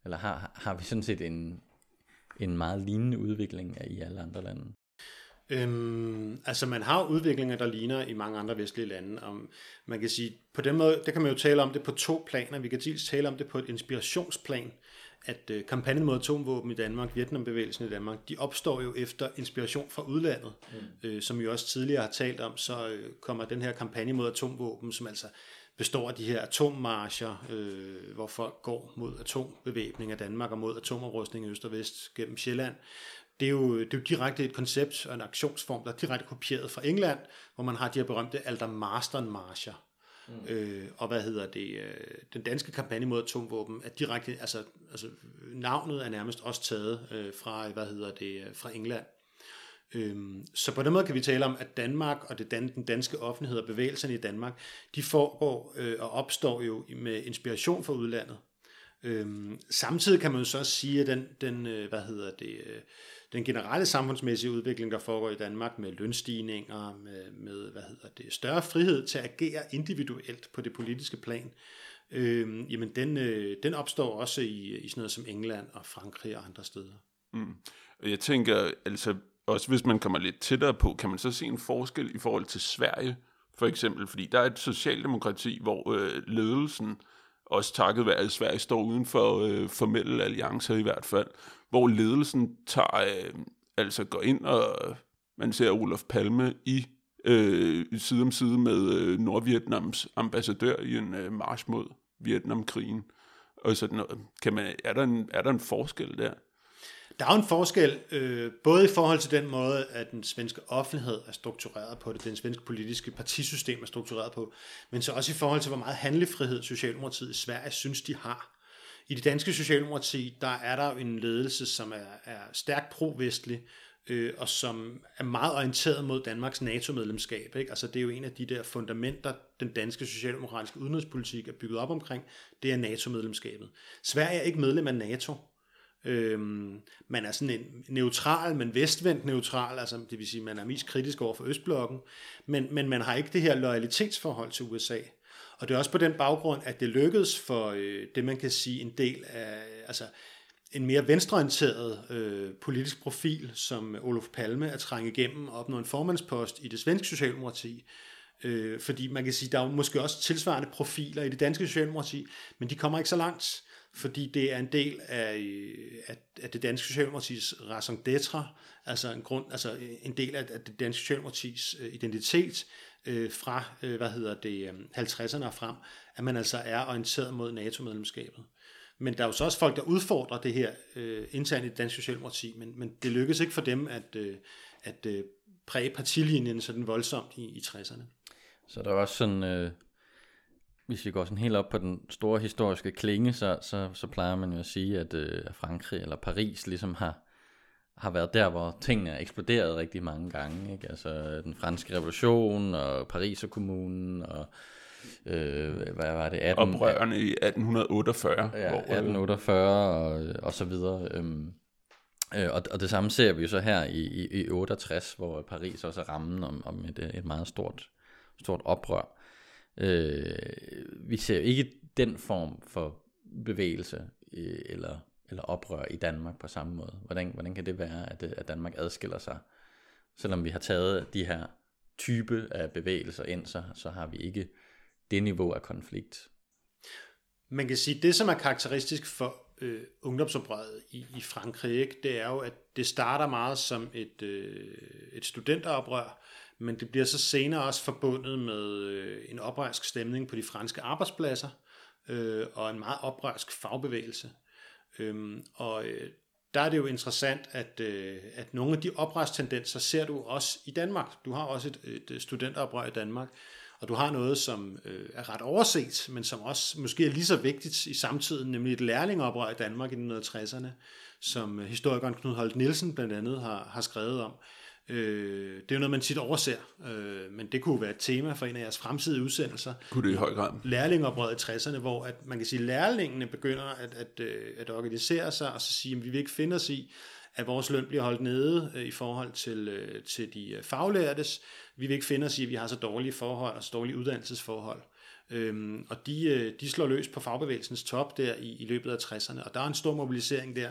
eller har, har vi sådan set en, en meget lignende udvikling i alle andre lande? Øhm, altså man har udviklinger, der ligner i mange andre vestlige lande, og man kan sige, på den måde, der kan man jo tale om det på to planer. Vi kan dels tale om det på et inspirationsplan, at øh, kampagnen mod atomvåben i Danmark, Vietnambevægelsen i Danmark, de opstår jo efter inspiration fra udlandet, mm. øh, som vi også tidligere har talt om, så øh, kommer den her kampagne mod atomvåben, som altså består af de her atommarscher, øh, hvor folk går mod atombevæbning af Danmark og mod atomoprustning i øst og vest gennem Sjælland, det er, jo, det er jo direkte et koncept og en aktionsform, der er direkte kopieret fra England, hvor man har de her berømte Alder Marston Marcher. Mm. Øh, og hvad hedder det, øh, den danske kampagne mod atomvåben er direkte, altså, altså navnet er nærmest også taget øh, fra, hvad hedder det, øh, fra England. Øhm, så på den måde kan vi tale om, at Danmark og det dan, den danske offentlighed og bevægelserne i Danmark, de foregår øh, og opstår jo med inspiration fra udlandet. Øhm, samtidig kan man jo så også sige, at den, den øh, hvad hedder det, øh, den generelle samfundsmæssige udvikling, der foregår i Danmark med lønstigninger, med, med hvad hedder det, større frihed til at agere individuelt på det politiske plan, øh, jamen den, øh, den opstår også i, i sådan noget som England og Frankrig og andre steder. Mm. Jeg tænker, altså også hvis man kommer lidt tættere på, kan man så se en forskel i forhold til Sverige, for eksempel, fordi der er et socialdemokrati, hvor øh, ledelsen, også takket være, at Sverige står uden for øh, formelle alliancer i hvert fald, hvor ledelsen tager, øh, altså går ind og man ser Olof Palme i øh, side om side med øh, Nordvietnams ambassadør i en øh, march mod Vietnamkrigen. Og sådan noget. Kan man, er, der en, er der en forskel der? Der er jo en forskel, øh, både i forhold til den måde, at den svenske offentlighed er struktureret på det, den svenske politiske partisystem er struktureret på, men så også i forhold til, hvor meget handlefrihed Socialdemokratiet i Sverige synes, de har. I det danske Socialdemokrati, der er der en ledelse, som er, er stærkt pro-vestlig, øh, og som er meget orienteret mod Danmarks NATO-medlemskab. Ikke? Altså, det er jo en af de der fundamenter, den danske socialdemokratiske udenrigspolitik er bygget op omkring, det er NATO-medlemskabet. Sverige er ikke medlem af NATO, Øhm, man er sådan en neutral, men vestvendt neutral, altså det vil sige, man er mest kritisk over for Østblokken, men, men man har ikke det her loyalitetsforhold til USA. Og det er også på den baggrund, at det lykkedes for øh, det, man kan sige, en del af, altså en mere venstreorienteret øh, politisk profil, som Olof Palme at trænge igennem og opnå en formandspost i det svenske socialdemokrati. Øh, fordi man kan sige, der er måske også tilsvarende profiler i det danske socialdemokrati, men de kommer ikke så langt fordi det er en del af, øh, af, af det danske socialdemokratis raison d'etre, altså en, grund, altså en del af, af det danske socialdemokratis øh, identitet øh, fra, øh, hvad hedder det, øh, 50'erne og frem, at man altså er orienteret mod NATO-medlemskabet. Men der er jo så også folk, der udfordrer det her øh, internt i det danske socialdemokrati, men, men det lykkes ikke for dem at, øh, at øh, præge partilinjen sådan voldsomt i, i 60'erne. Så der er også sådan, øh, hvis vi går sådan helt op på den store historiske klinge, så, så, så plejer man jo at sige, at øh, Frankrig eller Paris ligesom har, har været der, hvor tingene er eksploderet rigtig mange gange. Ikke? Altså den franske revolution og Paris og kommunen og øh, hvad var det? 18, Oprørende i 1848. Ja, 1848 og, og så videre. Øhm, øh, og, og det samme ser vi jo så her i, i, i 68, hvor Paris også er rammen om, om et, et meget stort, stort oprør. Øh, vi ser ikke den form for bevægelse øh, eller, eller oprør i Danmark på samme måde. Hvordan, hvordan kan det være, at, at Danmark adskiller sig? Selvom vi har taget de her type af bevægelser ind, så, så har vi ikke det niveau af konflikt. Man kan sige, at det som er karakteristisk for øh, ungdomsoprøret i, i Frankrig, ikke, det er jo, at det starter meget som et, øh, et studenteroprør, men det bliver så senere også forbundet med øh, en oprørsk stemning på de franske arbejdspladser øh, og en meget oprørsk fagbevægelse. Øhm, og øh, der er det jo interessant, at, øh, at nogle af de oprørstendenser ser du også i Danmark. Du har også et, et øh, studenteroprør i Danmark, og du har noget, som øh, er ret overset, men som også måske er lige så vigtigt i samtiden, nemlig et lærlingeoprør i Danmark i 1960'erne, som øh, historikeren Knud Holt Nielsen blandt andet har, har skrevet om. Øh, det er jo noget, man tit overser, øh, men det kunne være et tema for en af jeres fremtidige udsendelser. Kunne det i høj grad. Lærlingeoprøret i 60'erne, hvor at man kan sige, at lærlingene begynder at, at, øh, at organisere sig og så sige, at vi vil ikke finde os i, at vores løn bliver holdt nede øh, i forhold til, øh, til de faglærtes. Vi vil ikke finde os i, at vi har så dårlige forhold og så dårlige uddannelsesforhold. Øhm, og de, de slår løs på fagbevægelsens top der i, i løbet af 60'erne, og der er en stor mobilisering der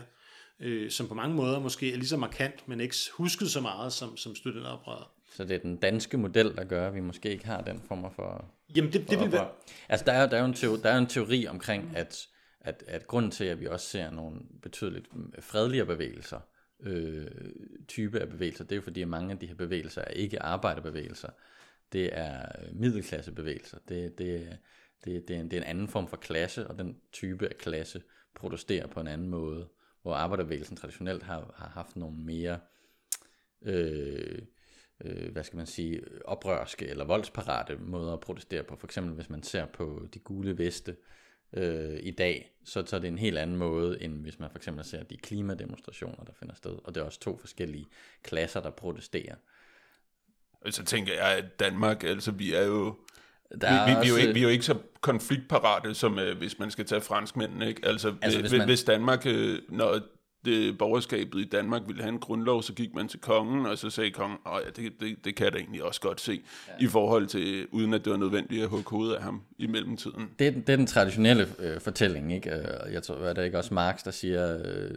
øh, som på mange måder måske er lige så markant, men ikke husket så meget som, som studenteroprøret. Så det er den danske model, der gør, at vi måske ikke har den form for Jamen det, det vil være... Altså der er, der, er jo en teori, der er en teori omkring, at, at, at grunden til, at vi også ser nogle betydeligt fredeligere bevægelser, øh, type af bevægelser, det er jo fordi, at mange af de her bevægelser er ikke arbejderbevægelser. Det er middelklassebevægelser. Det, det, det, det, er en, det er en anden form for klasse, og den type af klasse protesterer på en anden måde hvor arbejderbevægelsen traditionelt har, har haft nogle mere, øh, øh, hvad skal man sige, oprørske eller voldsparate måder at protestere på. For eksempel hvis man ser på de gule veste øh, i dag, så, tager er det en helt anden måde, end hvis man for eksempel ser de klimademonstrationer, der finder sted. Og det er også to forskellige klasser, der protesterer. Så tænker jeg, at Danmark, altså vi er jo... Der vi, er vi, vi, er jo ikke, vi er jo ikke så konfliktparate, som øh, hvis man skal tage franskmændene. Ikke? Altså, Altså, hvis man- hvis Danmark, øh, når det, borgerskabet i Danmark ville have en grundlov, så gik man til kongen, og så sagde kongen, at ja, det, det, det kan jeg da egentlig også godt se, ja. i forhold til, uden at det var nødvendigt at hugge hovedet af ham i mellemtiden. det, det er den traditionelle øh, fortælling, ikke? Øh, Jeg tror, er det ikke også Marx, der siger, øh,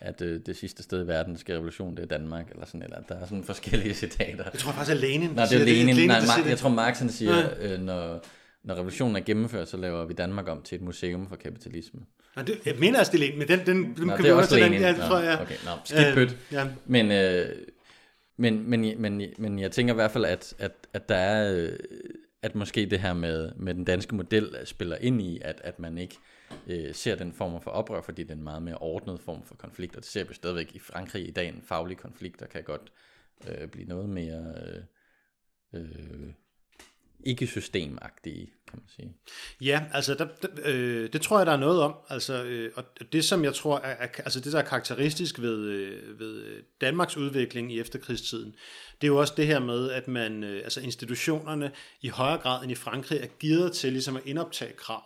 at øh, det sidste sted i verden, sker revolution, det er Danmark, eller sådan, eller der er sådan forskellige citater. Jeg tror faktisk, at Lenin, Nej, det er Lenin. Lenin Nej, Mar- det. jeg tror Marx han siger, øh, når, når revolutionen er gennemført, så laver vi Danmark om til et museum for kapitalisme. Nej, det, jeg mener altså, det er Lenin, men den, den, den Nå, kan det vi er også også til den. Lenin. Ja, det Nå, tror jeg. okay, nå, skidt pyt. ja. Men, øh, men, men, men, men jeg tænker i hvert fald, at, at, at der er, øh, at måske det her med, med den danske model spiller ind i, at, at man ikke øh, ser den form for oprør, fordi det er en meget mere ordnet form for konflikt, og det ser vi stadigvæk i Frankrig i dag, en faglig konflikt, der kan godt øh, blive noget mere øh, øh, ikke systemagtige, kan man sige. Ja, altså der, der, øh, det tror jeg, der er noget om. Altså, øh, og det, som jeg tror, er, er, altså det, der er karakteristisk ved, øh, ved øh, Danmarks udvikling i efterkrigstiden, det er jo også det her med, at man, øh, altså institutionerne i højere grad end i Frankrig er givet til ligesom at indoptage krav.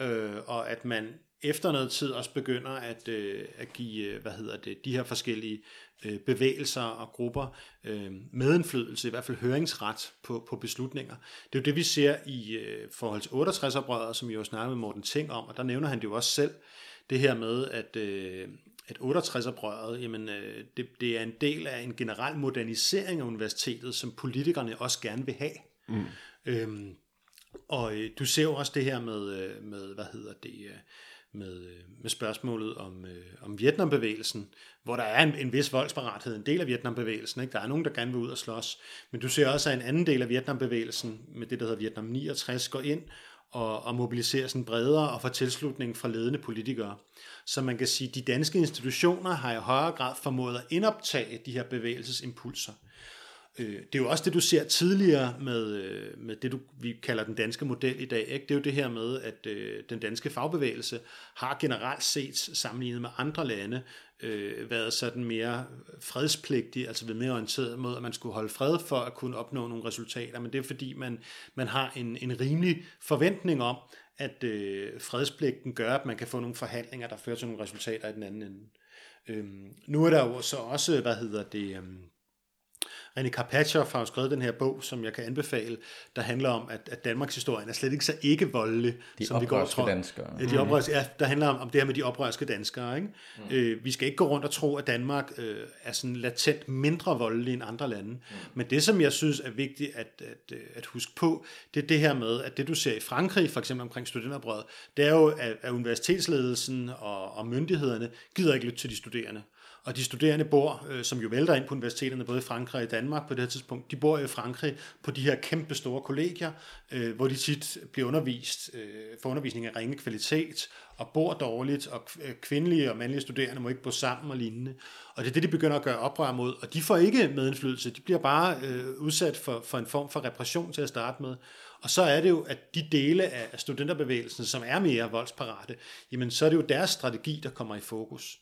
Øh, og at man efter noget tid også begynder at, øh, at give, øh, hvad hedder det, de her forskellige øh, bevægelser og grupper øh, medindflydelse, i hvert fald høringsret på, på beslutninger. Det er jo det, vi ser i øh, forhold til 68-oprøret, som vi jo snakkede med Morten Ting om, og der nævner han det jo også selv, det her med, at, øh, at 68-oprøret, jamen, øh, det, det er en del af en generel modernisering af universitetet, som politikerne også gerne vil have. Mm. Øhm, og øh, du ser jo også det her med, øh, med hvad hedder det, øh, med, øh, med spørgsmålet om, øh, om Vietnambevægelsen, hvor der er en, en vis voldsparathed, en del af Vietnambevægelsen. Ikke? Der er nogen, der gerne vil ud og slås. Men du ser også, at en anden del af Vietnambevægelsen, med det, der hedder Vietnam 69, går ind og, og mobiliserer sådan bredere og får tilslutning fra ledende politikere. Så man kan sige, at de danske institutioner har i højere grad formået at indoptage de her bevægelsesimpulser. Øh, det er jo også det, du ser tidligere med, øh, med det, du, vi kalder den danske model i dag. Ikke? Det er jo det her med, at øh, den danske fagbevægelse har generelt set, sammenlignet med andre lande, øh, været sådan mere fredspligtig, altså været mere orienteret mod, at man skulle holde fred for at kunne opnå nogle resultater. Men det er fordi, man, man har en, en rimelig forventning om, at øh, fredspligten gør, at man kan få nogle forhandlinger, der fører til nogle resultater i den anden ende. Øhm, nu er der jo så også, hvad hedder det... Øhm, René Karpatjov har jo skrevet den her bog, som jeg kan anbefale, der handler om, at, at Danmarks historie er slet ikke så ikke voldelig, De som vi går tror. danskere. Ja, de oprørske, ja, der handler om, om det her med de oprørske danskere. Ikke? Mm. Øh, vi skal ikke gå rundt og tro, at Danmark øh, er sådan latent mindre voldelig end andre lande. Mm. Men det, som jeg synes er vigtigt at, at, øh, at huske på, det er det her med, at det du ser i Frankrig, for eksempel omkring studenterbrødet, det er jo, at, at universitetsledelsen og, og myndighederne gider ikke lytte til de studerende. Og de studerende bor, øh, som jo vælter ind på universiteterne, både i Frankrig og i Danmark på det her tidspunkt, de bor i Frankrig på de her kæmpe store kollegier, øh, hvor de tit bliver undervist, øh, får undervisning af ringe kvalitet, og bor dårligt, og øh, kvindelige og mandlige studerende må ikke bo sammen og lignende. Og det er det, de begynder at gøre oprør mod, og de får ikke medindflydelse, de bliver bare øh, udsat for, for en form for repression til at starte med. Og så er det jo, at de dele af studenterbevægelsen, som er mere voldsparate, jamen så er det jo deres strategi, der kommer i fokus.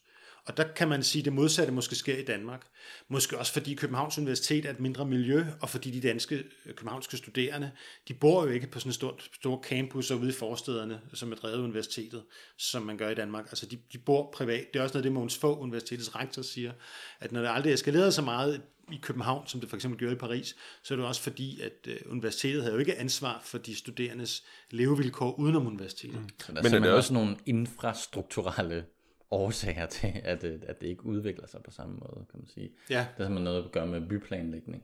Og der kan man sige, at det modsatte måske sker i Danmark. Måske også fordi Københavns Universitet er et mindre miljø, og fordi de danske øh, københavnske studerende, de bor jo ikke på sådan en stor, stor campus ude i forstederne, som er drevet universitetet, som man gør i Danmark. Altså de, de bor privat. Det er også noget, det Måns Fogh, universitetets rektor, siger, at når det aldrig er eskaleret så meget i København, som det for eksempel gjorde i Paris, så er det også fordi, at øh, universitetet havde jo ikke ansvar for de studerendes levevilkår udenom universitetet. Mm. Er Men er det også også- nogle infrastrukturelle årsager til, at det, at det ikke udvikler sig på samme måde, kan man sige. Ja. Det er simpelthen noget at gøre med byplanlægning.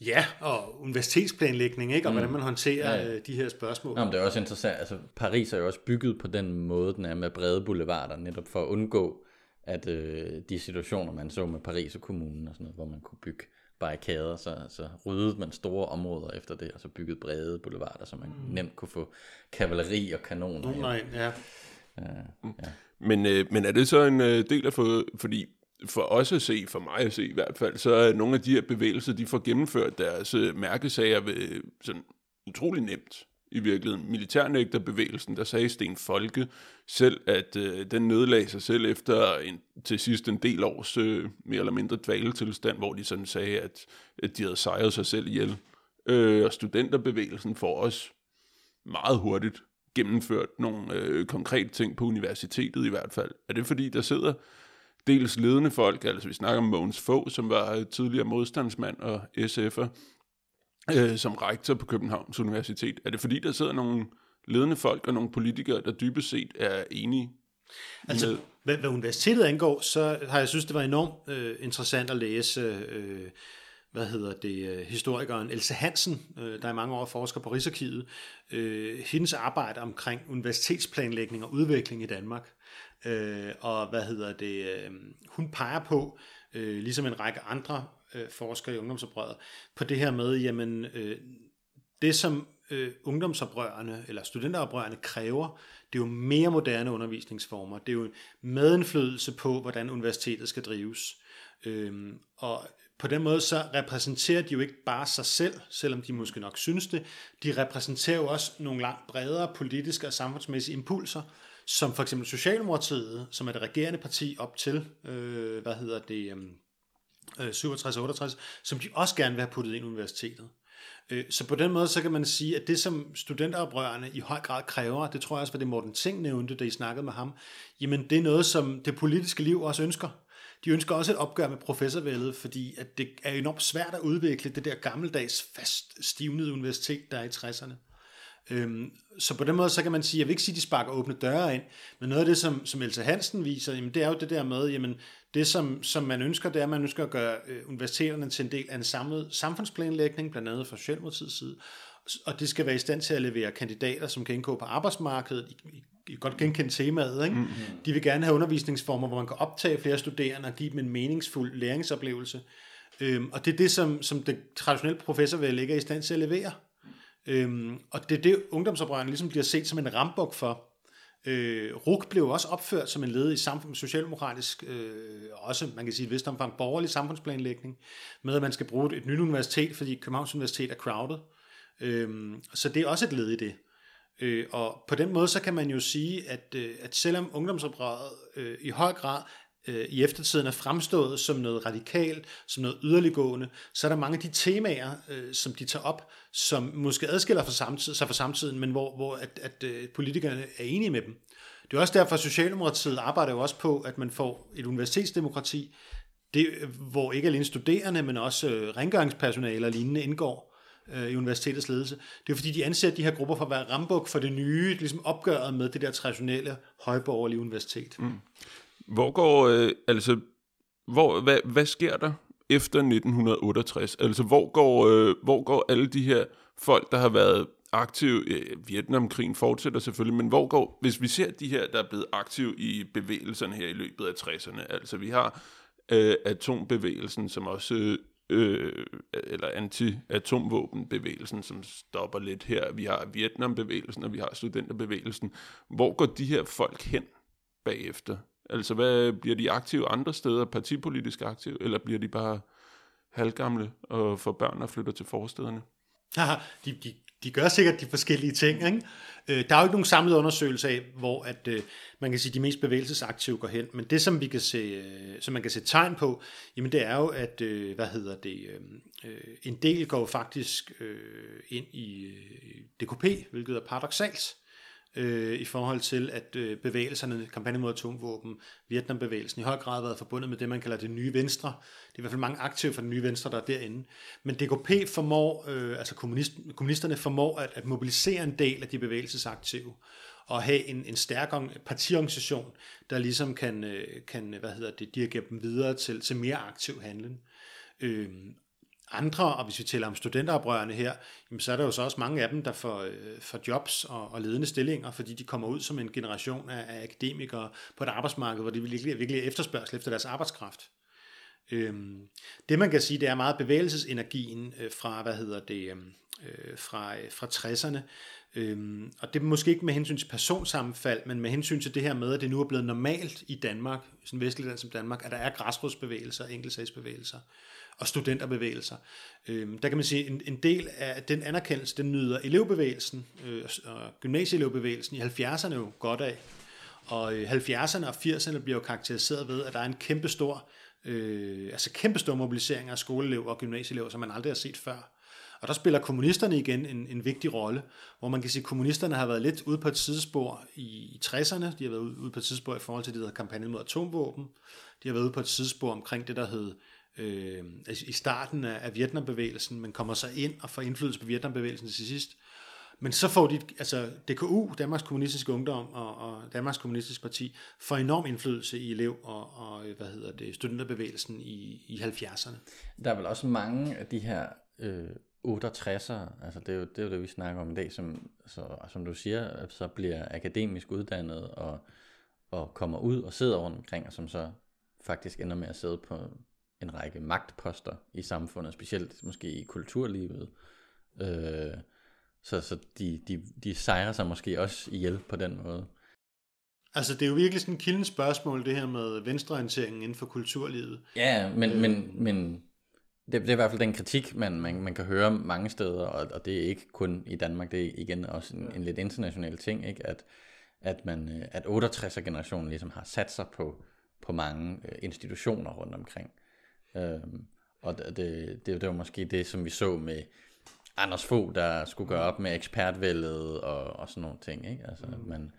Ja, og universitetsplanlægning, ikke? og mm. hvordan man håndterer Ja, ja. øh, de her spørgsmål. Nå, men det er også interessant, altså Paris er jo også bygget på den måde, den er med brede boulevarder, netop for at undgå, at øh, de situationer, man så med Paris og kommunen og sådan noget, hvor man kunne bygge barrikader, så, så ryddede man store områder efter det, og så byggede brede boulevarder, så man mm. nemt kunne få kavaleri og kanoner. ind. Nej, ja. Ja, ja. Men, øh, men er det så en øh, del af, for, fordi for os at se, for mig at se i hvert fald, så er nogle af de her bevægelser, de får gennemført deres øh, mærkesager ved, øh, sådan utrolig nemt i virkeligheden. Militærnægterbevægelsen, der sagde Sten Folke selv, at øh, den nedlagde sig selv efter en, til sidst en del års øh, mere eller mindre dvaletilstand, hvor de sådan sagde, at, at de havde sejret sig selv ihjel. Øh, og studenterbevægelsen får også meget hurtigt gennemført nogle øh, konkrete ting på universitetet i hvert fald. Er det fordi, der sidder dels ledende folk, altså vi snakker om Mogens Fogh, som var tidligere modstandsmand og SF'er, øh, som rektor på Københavns Universitet. Er det fordi, der sidder nogle ledende folk og nogle politikere, der dybest set er enige Altså, med... hvad, hvad universitetet angår, så har jeg synes, det var enormt øh, interessant at læse, øh, hvad hedder det, øh, historikeren Else Hansen, øh, der i mange år forsker på Rigsarkivet, øh, hendes arbejde omkring universitetsplanlægning og udvikling i Danmark. Og hvad hedder det, hun peger på, ligesom en række andre forskere i ungdomsoprøret, på det her med, jamen, det som øh, ungdomsoprørerne eller studenteroprørerne kræver, det er jo mere moderne undervisningsformer. Det er jo medindflydelse på, hvordan universitetet skal drives. Øhm, og på den måde så repræsenterer de jo ikke bare sig selv, selvom de måske nok synes det. De repræsenterer jo også nogle langt bredere politiske og samfundsmæssige impulser, som for eksempel Socialdemokratiet, som er det regerende parti op til, øh, hvad hedder det, øh, øh 67-68, som de også gerne vil have puttet ind i universitetet. Øh, så på den måde, så kan man sige, at det som studenteroprørerne i høj grad kræver, det tror jeg også var det Morten Ting nævnte, da I snakkede med ham, jamen det er noget, som det politiske liv også ønsker. De ønsker også et opgør med professorvældet, fordi at det er enormt svært at udvikle det der gammeldags fast stivnede universitet, der er i 60'erne. Øhm, så på den måde, så kan man sige, jeg vil ikke sige, at de sparker åbne døre ind, men noget af det, som, som Else Hansen viser, jamen, det er jo det der med, jamen, det som, som man ønsker, det er, at man ønsker at gøre øh, universiteterne til en del af en samlet samfundsplanlægning, blandt andet fra Socialdemokratiets side, og det skal være i stand til at levere kandidater, som kan indgå på arbejdsmarkedet. I, I godt genkende temaet. Ikke? Mm-hmm. De vil gerne have undervisningsformer, hvor man kan optage flere studerende og give dem en meningsfuld læringsoplevelse. Øhm, og det er det, som, som det traditionelle professorvalg ikke er i stand til at levere. Øhm, og det er det, ungdomsoprørerne ligesom bliver set som en rambuk for. Øh, RUK blev også opført som en led i samfund, socialdemokratisk, øh, også man kan sige et vist omfang borgerlig samfundsplanlægning, med at man skal bruge et nyt universitet, fordi Københavns Universitet er crowded. Øh, så det er også et led i det. Øh, og på den måde så kan man jo sige, at, øh, at selvom ungdomsoprøret øh, i høj grad øh, i eftertiden er fremstået som noget radikalt, som noget yderliggående, så er der mange af de temaer, øh, som de tager op, som måske adskiller for samtid, sig fra samtiden, men hvor, hvor at, at øh, politikerne er enige med dem. Det er også derfor, at Socialdemokratiet arbejder jo også på, at man får et universitetsdemokrati, det, hvor ikke alene studerende, men også øh, rengøringspersonale og lignende indgår øh, i universitetets ledelse. Det er fordi, de anser de her grupper for at være rambuk for det nye, ligesom opgøret med det der traditionelle højborgerlige universitet. Mm. Hvor går, øh, altså, hvor, hvad, hvad sker der efter 1968? Altså, hvor går, øh, hvor går alle de her folk, der har været aktive, øh, Vietnamkrigen fortsætter selvfølgelig, men hvor går, hvis vi ser de her, der er blevet aktive i bevægelserne her i løbet af 60'erne, altså vi har øh, atombevægelsen, som også øh, øh, eller anti-atomvåbenbevægelsen, som stopper lidt her. Vi har Vietnambevægelsen, og vi har studenterbevægelsen. Hvor går de her folk hen bagefter? Altså, hvad, bliver de aktive andre steder, partipolitisk aktive, eller bliver de bare halvgamle og får børn og flytter til forstederne? Haha, de, de, de gør sikkert de forskellige ting. Ikke? Øh, der er jo ikke nogen samlet undersøgelse af, hvor at, øh, man kan sige, de mest bevægelsesaktive går hen. Men det, som, vi kan se, øh, som man kan se tegn på, jamen det er jo, at øh, hvad hedder det, øh, øh en del går faktisk øh, ind i øh, DKP, hvilket er paradoxalt øh, i forhold til, at øh, bevægelserne, kampagnen mod atomvåben, Vietnambevægelsen, i høj grad har været forbundet med det, man kalder det nye venstre. Det er i hvert fald mange aktive fra den nye venstre, der er derinde. Men DKP formår, øh, altså kommunist, kommunisterne formår at, at mobilisere en del af de bevægelsesaktive og have en, en stærk partiorganisation, der ligesom kan, øh, kan hvad hedder det, dirigere dem videre til, til mere aktiv handling. Øhm, andre, og hvis vi taler om studenteroprørerne her, jamen så er der jo så også mange af dem, der får, øh, får jobs og, og ledende stillinger, fordi de kommer ud som en generation af, af akademikere på et arbejdsmarked, hvor de virkelig, virkelig er efterspørgsel efter deres arbejdskraft. Øhm, det man kan sige, det er meget bevægelsesenergien øh, fra, hvad hedder det, øh, øh, fra, øh, fra 60'erne. Øhm, og det er måske ikke med hensyn til personsammenfald, men med hensyn til det her med, at det nu er blevet normalt i Danmark, sådan vestligt land som Danmark, at der er græsrodsbevægelser, enkeltsagsbevægelser og studenterbevægelser. Øhm, der kan man sige, en, en del af den anerkendelse, den nyder elevbevægelsen øh, og gymnasieelevbevægelsen i 70'erne jo godt af. Og 70'erne og 80'erne bliver jo karakteriseret ved, at der er en kæmpe stor, øh, altså kæmpe stor mobilisering af skoleelever og gymnasieelever, som man aldrig har set før. Og der spiller kommunisterne igen en, en vigtig rolle, hvor man kan sige, at kommunisterne har været lidt ude på et sidespor i, i 60'erne. De har været ude på et sidespor i forhold til det, der hedder kampagnen mod atomvåben. De har været ude på et sidespor omkring det, der hed øh, altså, i starten af, af Vietnambevægelsen, men kommer så ind og får indflydelse på Vietnambevægelsen til sidst. Men så får de, altså DKU, Danmarks Kommunistiske Ungdom og, og Danmarks Kommunistiske Parti, får enorm indflydelse i elev- og, og hvad hedder det, studenterbevægelsen i, i 70'erne. Der er vel også mange af de her øh, 68'ere, altså det er, jo, det er jo det, vi snakker om i dag, som, så, som du siger, så bliver akademisk uddannet og, og kommer ud og sidder rundt omkring, og som så faktisk ender med at sidde på en række magtposter i samfundet, specielt måske i kulturlivet. Øh, så så de, de, de sejrer sig måske også ihjel på den måde. Altså, det er jo virkelig sådan en kildens spørgsmål, det her med venstreorienteringen inden for kulturlivet. Ja, men, øh. men, men det, det er i hvert fald den kritik, man, man, man kan høre mange steder, og, og det er ikke kun i Danmark, det er igen også en, en lidt international ting, ikke? At, at, man, øh, at 68'er-generationen ligesom har sat sig på, på mange øh, institutioner rundt omkring. Øhm, og det, det, det, var måske det, som vi så med Anders Fogh, der skulle gøre op med ekspertvældet og, og sådan nogle ting. Ikke? Altså, mm. man,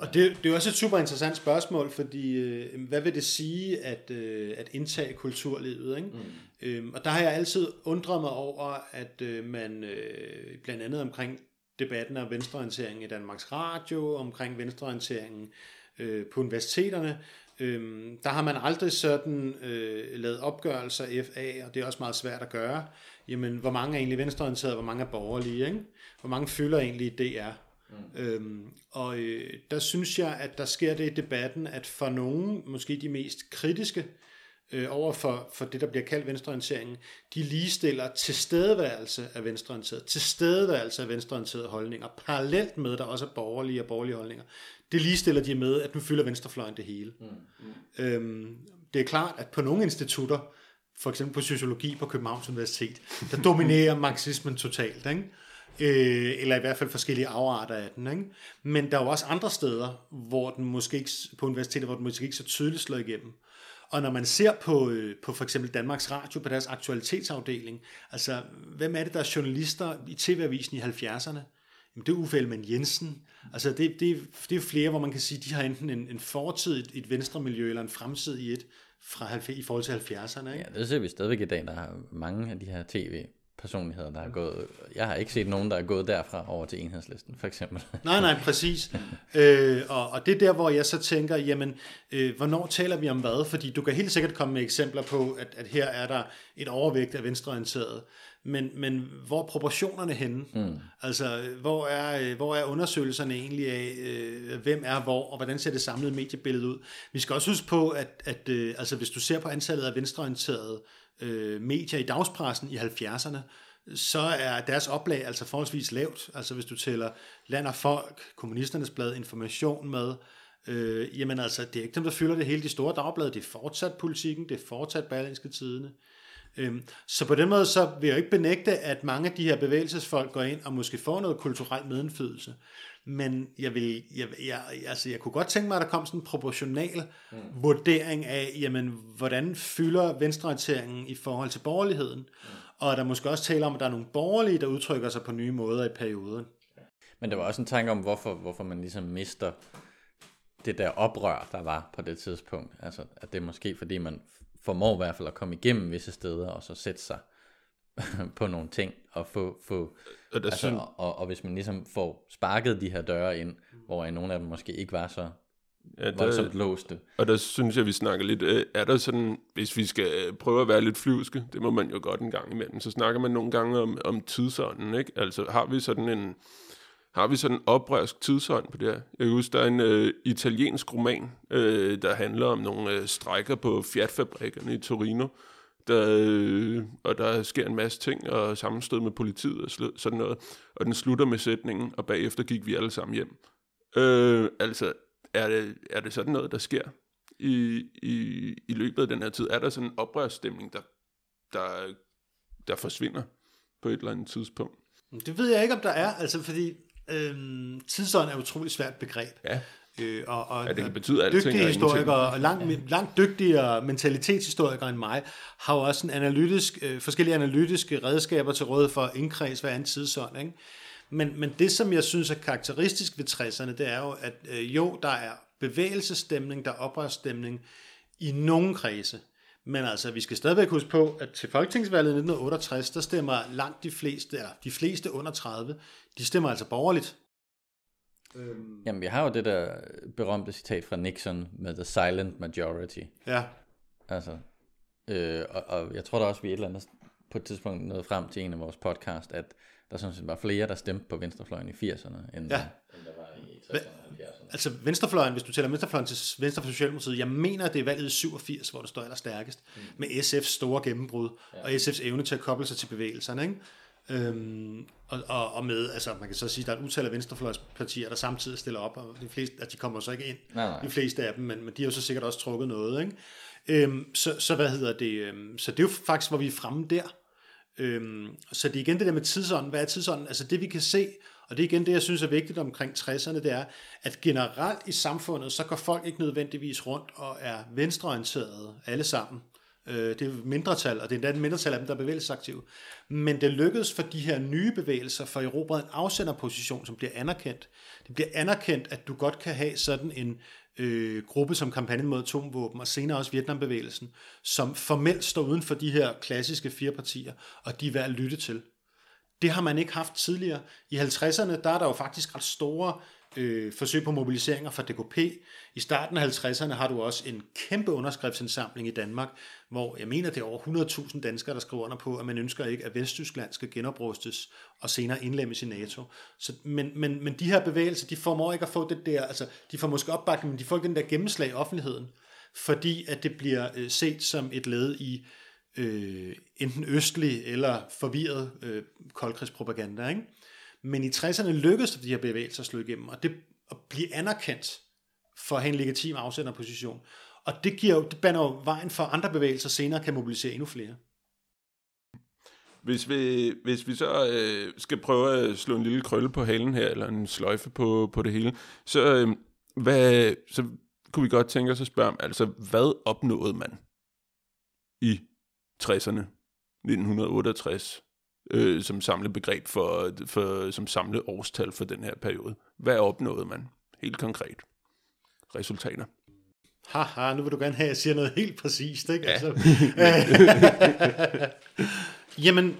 og det, det er også et super interessant spørgsmål, fordi øh, hvad vil det sige at, øh, at indtage kulturlivet? Ikke? Mm. Øhm, og der har jeg altid undret mig over, at øh, man øh, blandt andet omkring debatten om venstreorienteringen i Danmarks Radio, omkring venstreorienteringen øh, på universiteterne, øh, der har man aldrig sådan øh, lavet opgørelser FA, og det er også meget svært at gøre. Jamen, hvor mange er egentlig venstreorienterede, hvor mange er borgerlige? Ikke? Hvor mange fylder egentlig DR? Mm. Øhm, og øh, der synes jeg, at der sker det i debatten, at for nogen, måske de mest kritiske øh, over for, for det, der bliver kaldt venstreorienteringen, de ligestiller tilstedeværelse af venstreorienteret, tilstedeværelse af venstreorienterede holdninger, parallelt med, der også er borgerlige og borgerlige holdninger. Det ligestiller de med, at nu fylder venstrefløjen det hele. Mm. Mm. Øhm, det er klart, at på nogle institutter, for eksempel på sociologi på Københavns Universitet, der dominerer marxismen totalt. Ikke? øh, eller i hvert fald forskellige afarter af den. Ikke? Men der er jo også andre steder, hvor den måske ikke, på universiteter, hvor den måske ikke så tydeligt slår igennem. Og når man ser på, øh, på for eksempel Danmarks Radio, på deres aktualitetsafdeling, altså hvem er det, der er journalister i TV-avisen i 70'erne? Jamen, det er Uffe Ellemann Jensen. Altså det, det, det er flere, hvor man kan sige, de har enten en, en fortid i et, et venstre miljø, eller en fremtid i et fra, i forhold til 70'erne. Ikke? Ja, det ser vi stadigvæk i dag. Der er mange af de her tv personligheder, der er gået... Jeg har ikke set nogen, der er gået derfra over til enhedslisten, for eksempel. Nej, nej, præcis. øh, og, og det er der, hvor jeg så tænker, jamen, øh, hvornår taler vi om hvad? Fordi du kan helt sikkert komme med eksempler på, at, at her er der et overvægt af venstreorienteret. Men, men hvor er proportionerne henne? Mm. Altså, hvor er, øh, hvor er undersøgelserne egentlig af, øh, hvem er hvor, og hvordan ser det samlede mediebillede ud? Vi skal også huske på, at, at øh, altså, hvis du ser på antallet af venstreorienterede øh, øh, medier i dagspressen i 70'erne, så er deres oplag altså forholdsvis lavt. Altså hvis du tæller Land og Folk, Kommunisternes Blad, Information med, øh, jamen altså, det er ikke dem, der fylder det hele. De store dagblade, det er fortsat politikken, det er fortsat Berlingske Tidene. Øhm, så på den måde, så vil jeg ikke benægte, at mange af de her bevægelsesfolk går ind og måske får noget kulturel medindflydelse. Men jeg, vil, jeg, jeg, altså jeg kunne godt tænke mig, at der kom sådan en proportional mm. vurdering af, jamen, hvordan fylder venstreorienteringen i forhold til borgerligheden. Mm. Og der måske også taler om, at der er nogle borgerlige, der udtrykker sig på nye måder i perioden. Men der var også en tanke om, hvorfor, hvorfor man ligesom mister det der oprør, der var på det tidspunkt. Altså, at det er måske fordi, man formår i hvert fald at komme igennem visse steder, og så sætte sig på nogle ting, og få, få og, altså, synes... og, og hvis man ligesom får sparket de her døre ind, hvor nogle af dem måske ikke var så ja, der, voldsomt låste. Og der synes jeg, vi snakker lidt, øh, er der sådan, hvis vi skal øh, prøve at være lidt flyvske, det må man jo godt en gang imellem, så snakker man nogle gange om, om tidsånden, ikke? Altså har vi sådan en, har vi sådan en oprørsk tidsånd på det her. Jeg kan huske, der er en øh, italiensk roman, øh, der handler om nogle øh, strækker på Fiat-fabrikkerne i Torino, øh, og der sker en masse ting, og sammenstød med politiet og sl- sådan noget, og den slutter med sætningen, og bagefter gik vi alle sammen hjem. Øh, altså, er det, er det sådan noget, der sker i, i, i løbet af den her tid? Er der sådan en oprørsstemning, der, der, der forsvinder på et eller andet tidspunkt? Det ved jeg ikke, om der er, altså fordi øhm, tidsånd er et utroligt svært begreb. Ja. Øh, og, og, Ja, det kan betyde alting dygtige og historikere, og langt, langt dygtigere mentalitetshistorikere end mig, har jo også en analytisk, øh, forskellige analytiske redskaber til råd for at indkreds hver anden tidsånd. Ikke? Men, men det, som jeg synes er karakteristisk ved 60'erne, det er jo, at øh, jo, der er bevægelsesstemning, der er oprørsstemning i nogle kredse. Men altså, vi skal stadigvæk huske på, at til Folketingsvalget i 1968, der stemmer langt de fleste, eller de fleste under 30, de stemmer altså borgerligt. Jamen, vi har jo det der berømte citat fra Nixon med The Silent Majority. Ja, Altså, øh, og, og jeg tror da også, vi et eller andet på et tidspunkt nåede frem til en af vores podcast, at der sådan set var flere, der stemte på venstrefløjen i 80'erne, end, Ja. end der var i 60'erne og 70'erne. altså venstrefløjen, hvis du tæller venstrefløjen til venstre for Socialdemokratiet, jeg mener, det er valget i 87, hvor det står allerstærkest, mm. med SF's store gennembrud, ja. og SF's evne til at koble sig til bevægelserne, ikke? Øhm, og, og, og med, altså man kan så sige, der er et utal af venstrefløjspartier, der samtidig stiller op, og de fleste, altså de kommer så ikke ind, Nej, nej. de fleste af dem, men, men de har jo så sikkert også trukket noget, ikke? Øhm, så, så hvad hedder det, øhm, så det er jo faktisk, hvor vi er fremme der. Øhm, så det er igen det der med tidsånden. Hvad er tidsånden? Altså det vi kan se, og det er igen det, jeg synes er vigtigt omkring 60'erne, det er, at generelt i samfundet, så går folk ikke nødvendigvis rundt og er venstreorienterede alle sammen. Øh, det er mindretal, og det er endda et mindretal af dem, der er bevægelsesaktive. Men det lykkedes for de her nye bevægelser for Europa en afsenderposition, som bliver anerkendt. Det bliver anerkendt, at du godt kan have sådan en øh, gruppe som kampagnen mod atomvåben, og senere også Vietnambevægelsen, som formelt står uden for de her klassiske fire partier, og de er værd at lytte til. Det har man ikke haft tidligere. I 50'erne, der er der jo faktisk ret store øh, forsøg på mobiliseringer fra DKP. I starten af 50'erne har du også en kæmpe underskriftsindsamling i Danmark, hvor jeg mener, det er over 100.000 danskere, der skriver under på, at man ønsker ikke, at Vesttyskland skal genoprustes og senere indlemmes i NATO. Så, men, men, men de her bevægelser, de formår ikke at få det der, altså de får måske opbakning, men de får ikke den der gennemslag i offentligheden, fordi at det bliver øh, set som et led i øh, enten østlig eller forvirret øh, koldkrigspropaganda. Ikke? Men i 60'erne lykkedes det de her bevægelser at slå igennem, og det at blive anerkendt for at have en legitim afsenderposition. Og det, giver jo, det bander jo vejen for at andre bevægelser senere kan mobilisere endnu flere. Hvis vi, hvis vi så øh, skal prøve at slå en lille krølle på halen her, eller en sløjfe på, på det hele, så, øh, hvad, så kunne vi godt tænke os at spørge om, altså hvad opnåede man i 60'erne, 1968, øh, som samlebegreb for, for, som samle årstal for den her periode? Hvad opnåede man helt konkret? Resultater. Haha, nu vil du gerne have, at jeg siger noget helt præcist, ikke? Ja. Altså, jamen,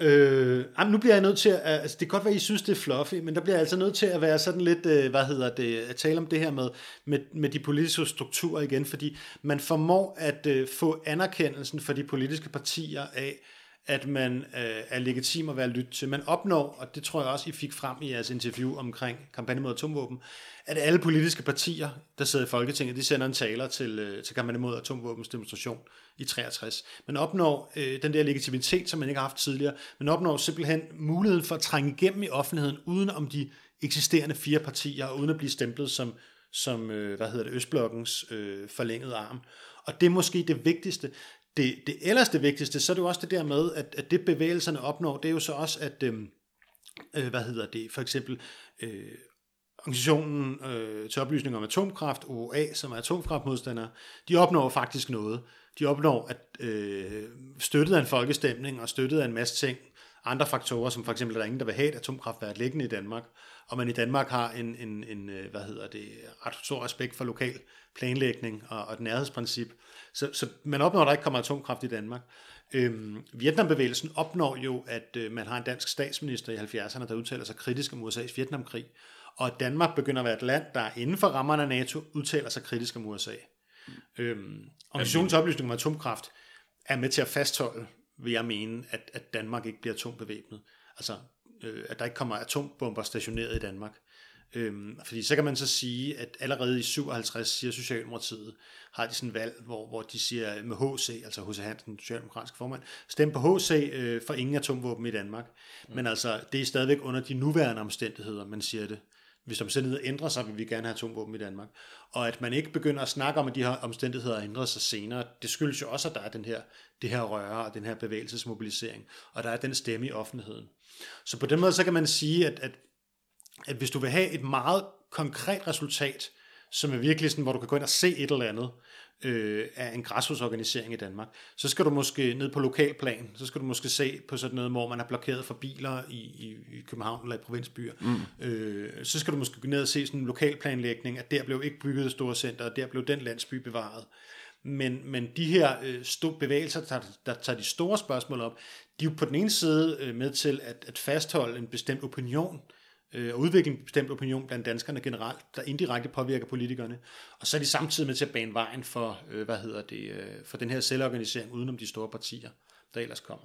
øh, jamen, nu bliver jeg nødt til at, altså det kan godt være, I synes, det er fluffy, men der bliver jeg altså nødt til at være sådan lidt, øh, hvad hedder det, at tale om det her med, med, med de politiske strukturer igen, fordi man formår at øh, få anerkendelsen for de politiske partier af, at man øh, er legitim at være lyttet til. Man opnår, og det tror jeg også, I fik frem i jeres interview omkring kampagne mod atomvåben, at alle politiske partier, der sidder i Folketinget, de sender en taler til, øh, til kampagne mod atomvåbens demonstration i 63. Man opnår øh, den der legitimitet, som man ikke har haft tidligere. Man opnår simpelthen muligheden for at trænge igennem i offentligheden, uden om de eksisterende fire partier, og uden at blive stemplet som, som øh, hvad hedder det, Østblokkens øh, forlængede arm. Og det er måske det vigtigste det, det ellers det vigtigste, så er det jo også det der med, at, at det bevægelserne opnår, det er jo så også, at, øhm, øh, hvad hedder det, for eksempel øh, organisationen øh, til oplysning om atomkraft, OA, som er atomkraftmodstandere, de opnår faktisk noget. De opnår at øh, støttet af en folkestemning og støttet af en masse ting, andre faktorer, som for eksempel, at der er ingen, der vil have et atomkraftværk liggende i Danmark, og man i Danmark har en, en, en øh, hvad hedder det, ret stor respekt for lokal planlægning og, og et nærhedsprincip. Så, så man opnår, at der ikke kommer atomkraft i Danmark. Øhm, Vietnambevægelsen opnår jo, at øh, man har en dansk statsminister i 70'erne, der udtaler sig kritisk om USA's Vietnamkrig, og at Danmark begynder at være et land, der inden for rammerne af NATO udtaler sig kritisk om USA. Øhm, organisationens oplysning om atomkraft er med til at fastholde, vil jeg mene, at, at Danmark ikke bliver atombevæbnet. Altså, øh, at der ikke kommer atombomber stationeret i Danmark. Øhm, fordi så kan man så sige, at allerede i 57 siger Socialdemokratiet, har de sådan en valg, hvor, hvor de siger med HC, altså H.C. Hansen, socialdemokratisk formand, stem på HC øh, for ingen atomvåben i Danmark. Mm. Men altså, det er stadigvæk under de nuværende omstændigheder, man siger det. Hvis omstændigheder ændrer sig, vil vi gerne have atomvåben i Danmark. Og at man ikke begynder at snakke om, at de her omstændigheder ændrer sig senere, det skyldes jo også, at der er den her, det her røre og den her bevægelsesmobilisering, og der er den stemme i offentligheden. Så på den måde, så kan man sige, at, at, at hvis du vil have et meget konkret resultat, som er virkelig sådan, hvor du kan gå ind og se et eller andet, øh, af en græsrodsorganisering i Danmark, så skal du måske ned på lokalplan, så skal du måske se på sådan noget, hvor man har blokeret for biler i, i, i København eller i provinsbyer. Mm. Øh, så skal du måske gå ned og se sådan en lokalplanlægning, at der blev ikke bygget et stort center, og der blev den landsby bevaret. Men, men de her øh, store bevægelser, der, der tager de store spørgsmål op, de er jo på den ene side øh, med til at, at fastholde en bestemt opinion, øh, og udvikle en bestemt opinion blandt danskerne generelt, der indirekte påvirker politikerne. Og så er de samtidig med til at bane vejen for, øh, hvad hedder det, øh, for den her selvorganisering udenom de store partier, der ellers kommer.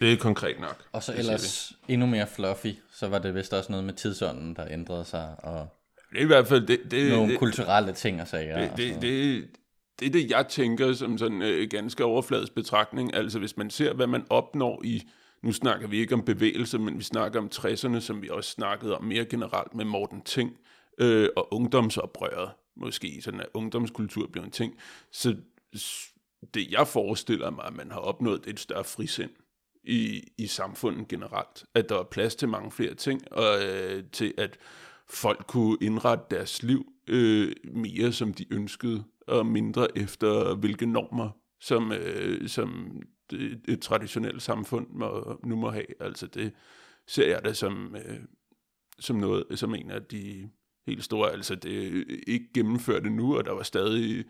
Det er konkret nok. Og så ellers endnu mere fluffy, så var det vist også noget med tidsånden, der ændrede sig, og det er i hvert fald det, det, nogle det, kulturelle ting og sager. Det, det, det, det er det, jeg tænker som sådan øh, ganske overfladisk betragtning. Altså hvis man ser, hvad man opnår i nu snakker vi ikke om bevægelse, men vi snakker om 60'erne, som vi også snakkede om mere generelt med Morten Ting, øh, og ungdomsoprøret, måske sådan at ungdomskultur bliver en ting. Så det jeg forestiller mig, at man har opnået, det er et større frisind i, i samfundet generelt. At der er plads til mange flere ting, og øh, til at folk kunne indrette deres liv øh, mere som de ønskede, og mindre efter hvilke normer, som, øh, som et, et traditionelt samfund må, nu må have. Altså det ser jeg det som, øh, som noget, som en af de helt store, altså det er ikke gennemført endnu, og der var stadig,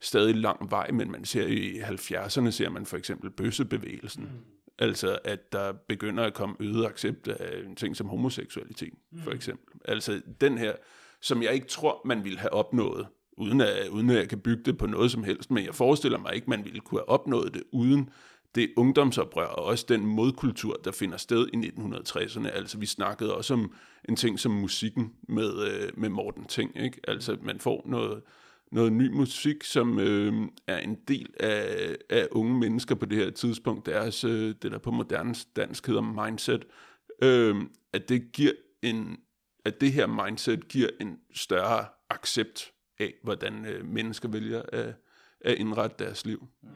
stadig lang vej, men man ser i 70'erne, ser man for eksempel bøssebevægelsen. Mm. Altså, at der begynder at komme øget accept af en ting som homoseksualitet, mm. for eksempel. Altså, den her, som jeg ikke tror, man ville have opnået, uden at, uden at jeg kan bygge det på noget som helst, men jeg forestiller mig ikke, man ville kunne have opnået det, uden det ungdomsoprør og også den modkultur, der finder sted i 1960'erne. Altså vi snakkede også om en ting som musikken med, øh, med Morten Ting. Ikke? Altså man får noget, noget ny musik, som øh, er en del af, af unge mennesker på det her tidspunkt. Deres, øh, det der på moderne dansk hedder mindset. Øh, at det giver en at det her mindset giver en større accept af, hvordan øh, mennesker vælger at, at indrette deres liv. Mm.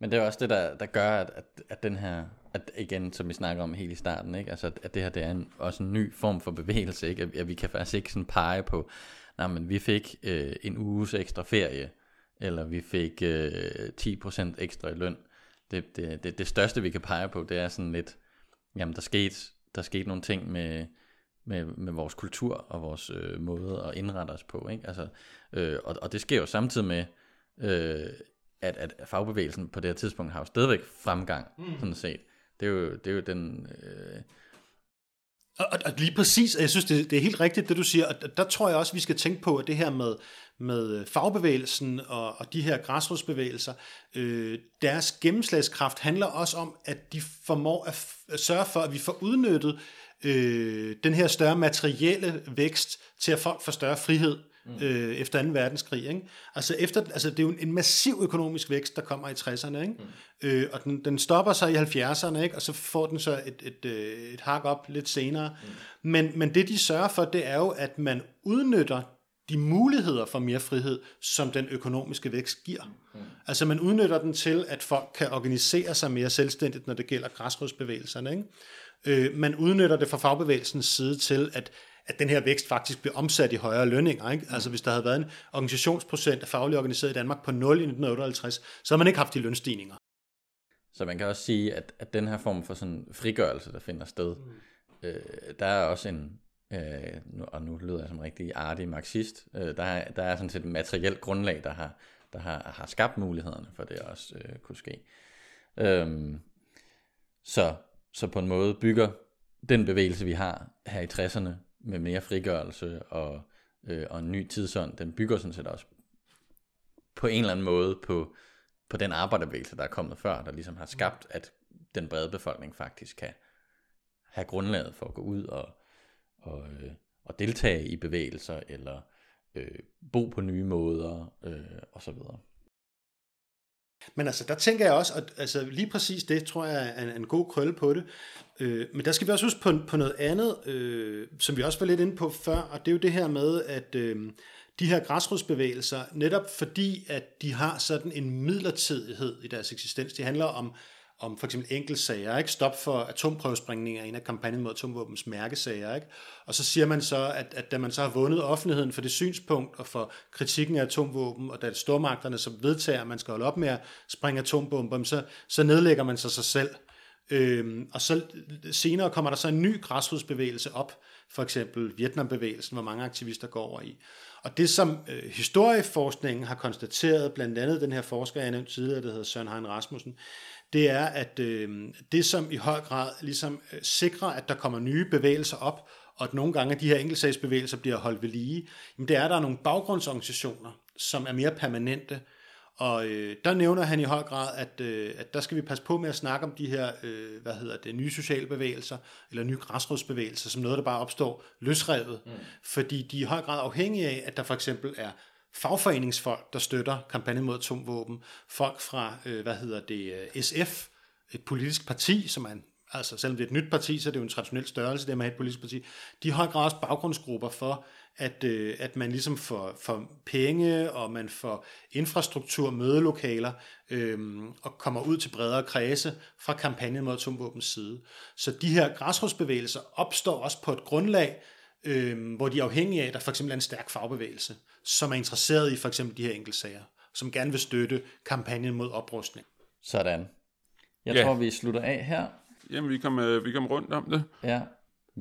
Men det er også det, der, der gør, at, at, at den her, at igen, som vi snakker om helt i starten, ikke? Altså, at det her det er en, også en ny form for bevægelse, ikke? At, at vi kan faktisk ikke sådan pege på, nej, men vi fik øh, en uges ekstra ferie, eller vi fik øh, 10% ekstra i løn. Det, det, det, det største, vi kan pege på, det er sådan lidt, jamen der skete, der skete nogle ting med, med, med vores kultur og vores øh, måde at indrette os på. Ikke? Altså, øh, og, og det sker jo samtidig med, øh, at, at fagbevægelsen på det her tidspunkt har jo stadigvæk fremgang, mm. sådan set. Det er jo, det er jo den... Øh... Og, og, og lige præcis, jeg synes, det, det er helt rigtigt, det du siger, og der tror jeg også, vi skal tænke på, at det her med, med fagbevægelsen og, og de her græsrodsbevægelser, øh, deres gennemslagskraft handler også om, at de formår at, at sørge for, at vi får udnyttet øh, den her større materielle vækst til, at folk får større frihed mm. øh, efter 2. verdenskrig. Ikke? Altså, efter, altså, det er jo en massiv økonomisk vækst, der kommer i 60'erne, ikke? Mm. Øh, og den, den stopper sig i 70'erne, ikke? og så får den så et, et, et, øh, et hak op lidt senere. Mm. Men, men det, de sørger for, det er jo, at man udnytter de muligheder for mere frihed, som den økonomiske vækst giver. Mm. Altså man udnytter den til, at folk kan organisere sig mere selvstændigt, når det gælder græsrodsbevægelserne. Ikke? Øh, man udnytter det fra fagbevægelsens side til, at at den her vækst faktisk bliver omsat i højere lønninger. Ikke? Altså hvis der havde været en organisationsprocent af faglig organiseret i Danmark på 0 i 1958, så havde man ikke haft de lønstigninger. Så man kan også sige, at, at den her form for sådan frigørelse, der finder sted, mm. øh, der er også en, øh, nu, og nu lyder jeg som rigtig artig marxist, øh, der, er, der er sådan set et materielt grundlag, der har, der har, har skabt mulighederne for det også øh, kunne ske. Øhm, så, så på en måde bygger den bevægelse, vi har her i 60'erne, med mere frigørelse og, øh, og en ny tidsånd, den bygger sådan set også på en eller anden måde på, på den arbejderbevægelse, der er kommet før, der ligesom har skabt, at den brede befolkning faktisk kan have grundlaget for at gå ud og, og, øh, og deltage i bevægelser, eller øh, bo på nye måder, øh, og så videre. Men altså, der tænker jeg også, at altså, lige præcis det, tror jeg er en, en god krølle på det. Øh, men der skal vi også huske på, på noget andet, øh, som vi også var lidt inde på før, og det er jo det her med, at øh, de her græsrodsbevægelser, netop fordi, at de har sådan en midlertidighed i deres eksistens, det handler om om for eksempel enkeltsager, ikke? Stop for atomprøvesprængninger, en af kampagnen mod atomvåbens mærkesager, ikke? Og så siger man så, at, at da man så har vundet offentligheden for det synspunkt og for kritikken af atomvåben, og da stormagterne så vedtager, at man skal holde op med at springe atombomber, så, så nedlægger man sig sig selv. Øhm, og så senere kommer der så en ny græsrodsbevægelse op, for eksempel Vietnambevægelsen, hvor mange aktivister går over i. Og det, som øh, historieforskningen har konstateret, blandt andet den her forsker, jeg nævnte tidligere, der hedder Søren Hein Rasmussen, det er, at øh, det, som i høj grad ligesom øh, sikrer, at der kommer nye bevægelser op, og at nogle gange de her enkeltsagsbevægelser bliver holdt ved lige, jamen det er, at der er nogle baggrundsorganisationer, som er mere permanente, og øh, der nævner han i høj grad, at, øh, at der skal vi passe på med at snakke om de her, øh, hvad hedder det, nye sociale bevægelser, eller nye græsrodsbevægelser, som noget, der bare opstår løsrevet, mm. fordi de er i høj grad afhængige af, at der for eksempel er fagforeningsfolk, der støtter kampagnen mod atomvåben, folk fra, øh, hvad hedder det, øh, SF, et politisk parti, som er en, altså selvom det er et nyt parti, så er det jo en traditionel størrelse, det med et politisk parti, de har grad også baggrundsgrupper for, at, øh, at man ligesom får, får penge, og man får infrastruktur, mødelokaler, øh, og kommer ud til bredere kredse fra kampagnen mod atomvåbens side. Så de her græsrodsbevægelser opstår også på et grundlag, øh, hvor de er afhængige af, at der for eksempel er en stærk fagbevægelse, som er interesseret i for eksempel de her enkeltsager, som gerne vil støtte kampagnen mod oprustning. Sådan. Jeg Ja. tror, vi slutter af her. Jamen, vi kom, øh, vi kom rundt om det. Ja.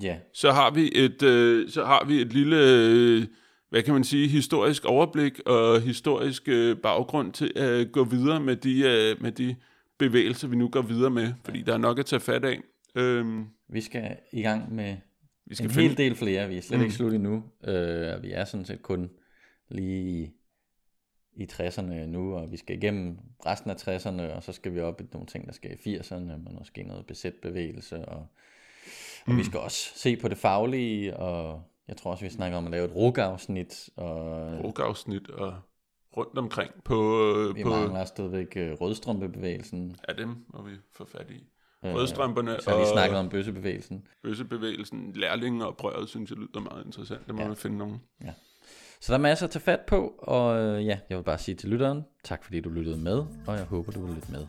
Ja. Så har vi et, øh, så har vi et lille, øh, hvad kan man sige, historisk overblik og historisk øh, baggrund til at gå videre med de, øh, med de bevægelser, vi nu går videre med, fordi der er nok at tage fat af. Øhm, Vi skal i gang med vi skal en finde, hel del flere. Vi er slet Mm. ikke slut endnu. Øh, og vi er sådan set kun lige i, i 60'erne nu, og vi skal igennem resten af 60'erne, og så skal vi op i nogle ting, der skal i 80'erne, men måske noget besætbevægelse, og, og Mm. vi skal også se på det faglige, og jeg tror også, vi snakker om at lave et rugafsnit, og rugafsnit og rundt omkring på, vi på mangler stadigvæk øh, rødstrømpebevægelsen. af dem, hvor vi får fat i. Øh, Rødstrømperne Så har vi snakket om bøssebevægelsen. bøssebevægelsen, lærlinge og prøvet, synes jeg lyder meget interessant. Det må Ja. ja. man finde nogen. Så der er masser at tage fat på, og øh, ja, jeg vil bare sige til lytteren, tak fordi du lyttede med, og jeg håber, du vil lytte med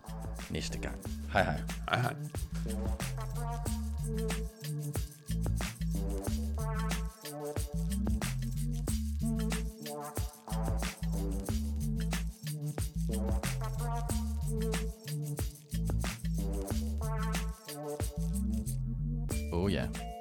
næste gang. Hej hej. Hej hej.